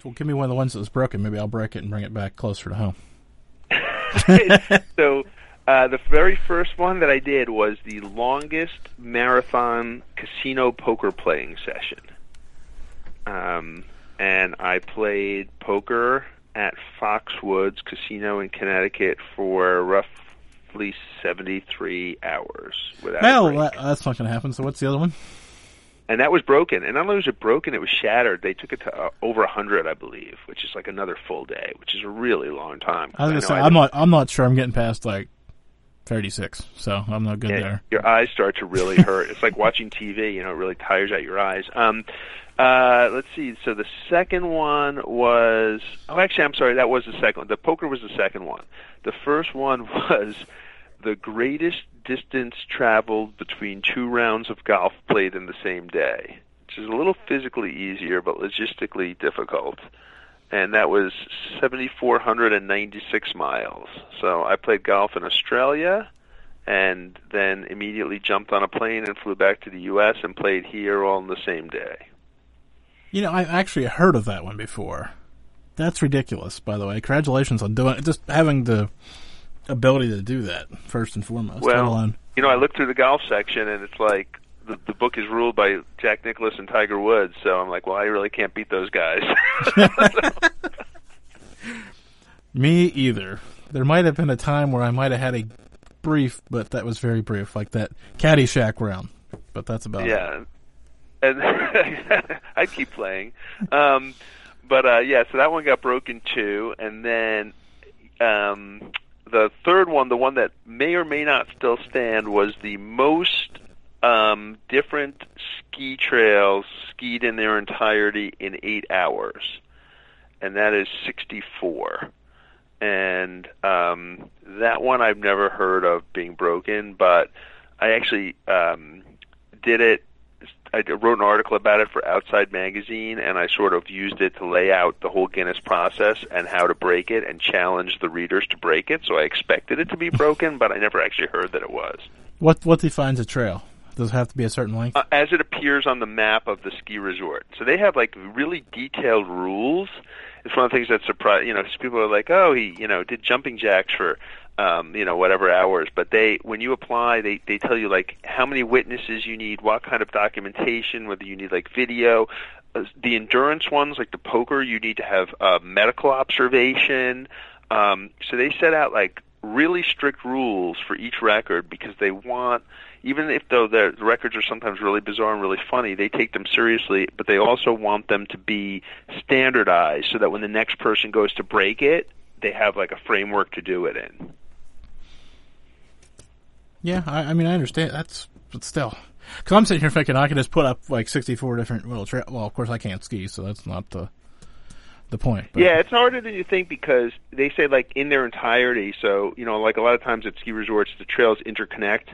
Well, give me one of the ones that was broken. Maybe I'll break it and bring it back closer to home. so, uh, the very first one that I did was the longest marathon casino poker playing session. Um, and I played poker at Foxwoods Casino in Connecticut for roughly 73 hours without Well, a break. that, that's not going to happen. So what's the other one? and that was broken. And not only was it broken, it was shattered. They took it to uh, over 100, I believe, which is like another full day, which is a really long time. I was going to say I'm not. I'm not sure. I'm getting past like 36, so I'm not good Yeah, there. Your eyes start to really hurt. it's like watching TV. You know, it really tires out your eyes. Um, uh, let's see. So the second one was. Oh, actually, I'm sorry. That was the second one. The poker was the second one. The first one was the greatest distance traveled between two rounds of golf played in the same day, which is a little physically easier but logistically difficult. And that was 7,496 miles. So I played golf in Australia and then immediately jumped on a plane and flew back to the U.S. and played here all in the same day. You know, I've actually heard of that one before. That's ridiculous, by the way. Congratulations on doing it. Just having the ability to do that first and foremost. Well, you know, I looked through the golf section and it's like the, the book is ruled by Jack Nicklaus and Tiger Woods, so I'm like, well, I really can't beat those guys. me either. There might have been a time where I might have had a brief, but that was very brief, like that Caddyshack round. But that's about it. yeah, and I'd keep playing. Um, but uh, yeah, so that one got broken too, and then um, the third one, the one that may or may not still stand, was the most um, different ski trails skied in their entirety in eight hours, and that is 64. And um, that one I've never heard of being broken, but I actually um, did it. I wrote an article about it for Outside Magazine, and I sort of used it to lay out the whole Guinness process and how to break it, and challenge the readers to break it. So I expected it to be broken, but I never actually heard that it was. What what defines a trail? Does it have to be a certain length? uh, as it appears on the map of the ski resort. So they have like really detailed rules. It's one of the things that surprised you know. People are like, oh, he you know did jumping jacks for um, you know whatever hours, but they when you apply, they they tell you like how many witnesses you need, what kind of documentation, whether you need like video. Uh, the endurance ones, like the poker, you need to have uh, medical observation. Um, so they set out like really strict rules for each record because they want even if though the records are sometimes really bizarre and really funny, they take them seriously, but they also want them to be standardized so that when the next person goes to break it, they have like a framework to do it in. Yeah, I, I mean, I understand. That's, but still. Because I'm sitting here thinking I can just put up like 64 different little trail. Well, of course I can't ski, so that's not the the point. But Yeah, it's harder than you think because they say like in their entirety. So you know, like a lot of times at ski resorts, the trails interconnect,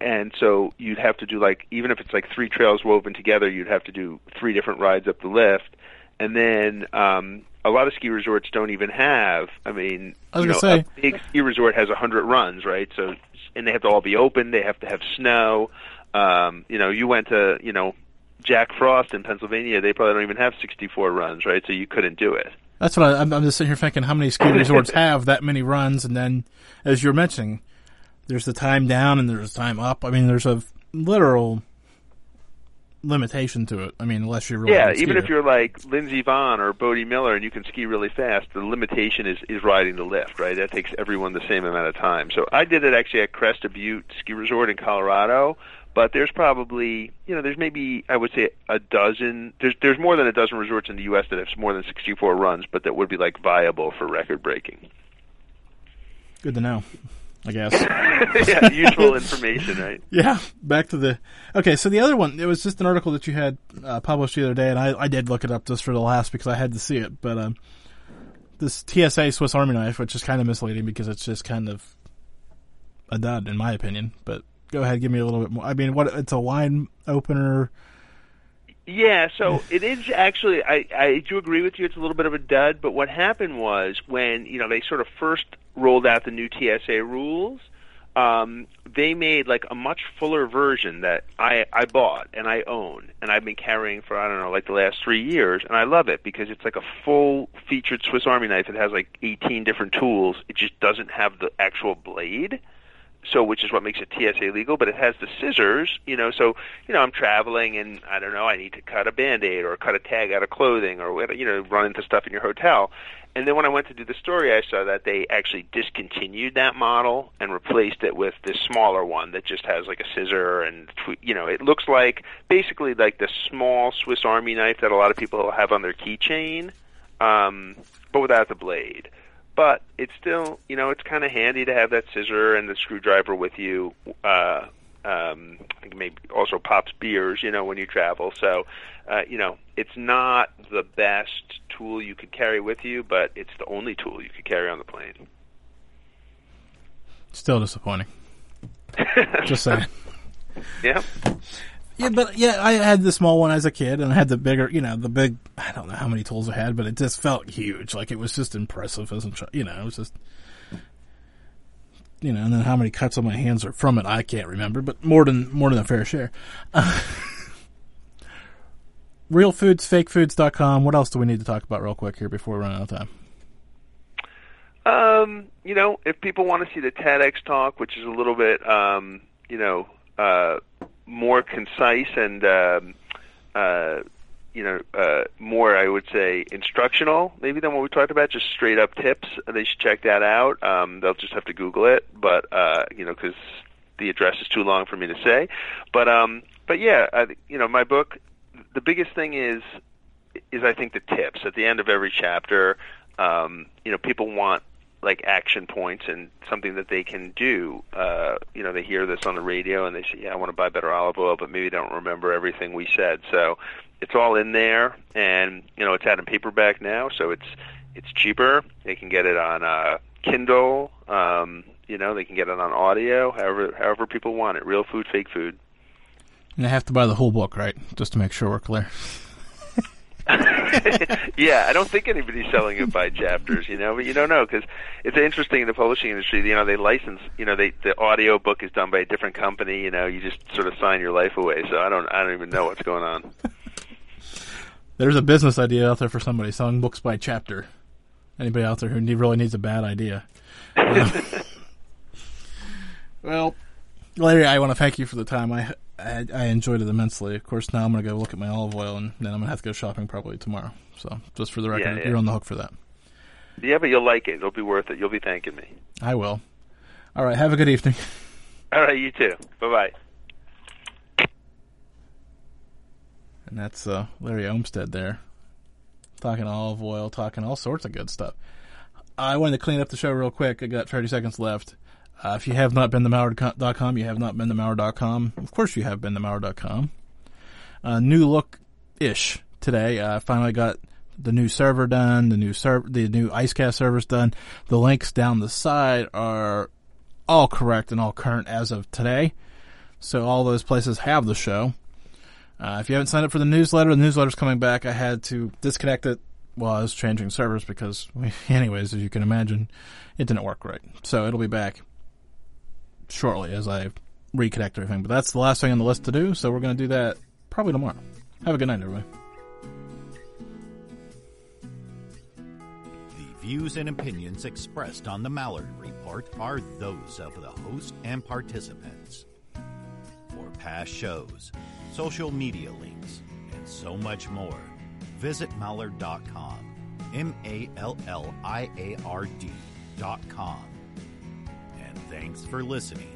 and so you'd have to do like even if it's like three trails woven together, you'd have to do three different rides up the lift, and then um, a lot of ski resorts don't even have. I mean, I was you know, say- a big ski resort has a hundred runs, right? So and they have to all be open. They have to have snow. Um, you know, you went to you know Jack Frost in Pennsylvania. They probably don't even have 64 runs, right? So you couldn't do it. That's what I, I'm, I'm just sitting here thinking how many ski resorts have that many runs, and then, as you're mentioning, there's the time down and there's the time up. I mean, there's a literal limitation to it. I mean, unless you're really yeah, even if you're like Lindsey Vonn or Bode Miller and you can ski really fast, the limitation is is riding the lift, right? That takes everyone the same amount of time. So I did it actually at Crested Butte Ski Resort in Colorado, but there's probably you know there's maybe I would say a dozen. There's there's more than a dozen resorts in the U.S. that have more than 64 runs, but that would be like viable for record breaking. good to know. I guess. yeah, useful information, right? Yeah, back to the okay. So the other one, it was just an article that you had uh, published the other day, and I, I did look it up just for the last because I had to see it. But um, this TSA Swiss Army knife, which is kind of misleading because it's just kind of a dud in my opinion. But go ahead, give me a little bit more. I mean, what it's a wine opener. Yeah, so it is actually. I I do agree with you. It's a little bit of a dud. But what happened was when you know they sort of first rolled out the new TSA rules, um, they made like a much fuller version that I I bought and I own and I've been carrying for I don't know like the last three years and I love it because it's like a full featured Swiss Army knife. It has like 18 different tools. It just doesn't have the actual blade so which is what makes it TSA legal, but it has the scissors, you know, so, you know, I'm traveling and I don't know, I need to cut a band-aid or cut a tag out of clothing or, you know, run into stuff in your hotel. And then when I went to do the story, I saw that they actually discontinued that model and replaced it with this smaller one that just has like a scissor and, you know, it looks like basically like the small Swiss Army knife that a lot of people have on their keychain, um, but without the blade. But it's still you know it's kind of handy to have that scissor and the screwdriver with you uh um I think maybe also pops beers you know when you travel so uh you know it's not the best tool you could carry with you but it's the only tool you could carry on the plane Still disappointing. Just saying. yeah Yeah, but yeah, I had the small one as a kid, and I had the bigger, you know, the big. I don't know how many tools I had, but it just felt huge. Like it was just impressive, as a, you know, it was just, you know, and then how many cuts on my hands are from it, I can't remember, but more than more than a fair share. Uh, RealFoodsFakeFoods.com. What else do we need to talk about real quick here before we run out of time? Um, you know, if people want to see the TEDx talk, which is a little bit, um, you know, uh, more concise and, um, uh, you know, uh, more, I would say, instructional, maybe than what we talked about, just straight up tips. They should check that out. Um, they'll just have to Google it, but, uh, you know, because the address is too long for me to say. But, um, but yeah, I, you know, my book, the biggest thing is, is I think the tips at the end of every chapter. Um, you know, people want like action points and something that they can do. Uh, you know, they hear this on the radio and they say, "Yeah, I want to buy better olive oil," but maybe don't remember everything we said. So it's all in there, and you know, it's out in paperback now, so it's it's cheaper. They can get it on uh, Kindle. Um, you know, they can get it on audio. However, however people want it. Real food, fake food. And I have to buy the whole book, right? Just to make sure we're clear. yeah, I don't think anybody's selling it by chapters, you know, but you don't know because it's interesting in the publishing industry. You know, they license, you know, they the audio book is done by a different company. You know, you just sort of sign your life away. So I don't, I don't even know what's going on. There's a business idea out there for somebody selling books by chapter. Anybody out there who need, really needs a bad idea? Um, well, Larry, I want to thank you for the time. I, I I enjoyed it immensely. Of course, now I'm going to go look at my olive oil, and then I'm going to have to go shopping probably tomorrow. So, just for the record, Yeah, yeah. you're on the hook for that. Yeah, but you'll like it. It'll be worth it. You'll be thanking me. I will. All right. Have a good evening. All right, you too. Bye bye. And that's uh, Larry Olmsted there, talking olive oil, talking all sorts of good stuff. I wanted to clean up the show real quick. I got 30 seconds left. Uh, if you have not been to Malliard.com, you have not been to Malliard.com. Of course, you have been to Malliard.com. Uh, new look ish today. I finally got the new server done, the new server, the new IceCast servers done. The links down the side are all correct and all current as of today. So all those places have the show. Uh, if you haven't signed up for the newsletter, the newsletter's coming back. I had to disconnect it while I was changing servers because, anyways, as you can imagine, it didn't work right. So it'll be back shortly as I reconnect everything. But that's the last thing on the list to do, so we're going to do that probably tomorrow. Have a good night, everybody. The views and opinions expressed on the Malliard Report are those of the host and participants. For past shows, social media links, and so much more, visit Malliard.com. M A L L I A R D.com. And thanks for listening.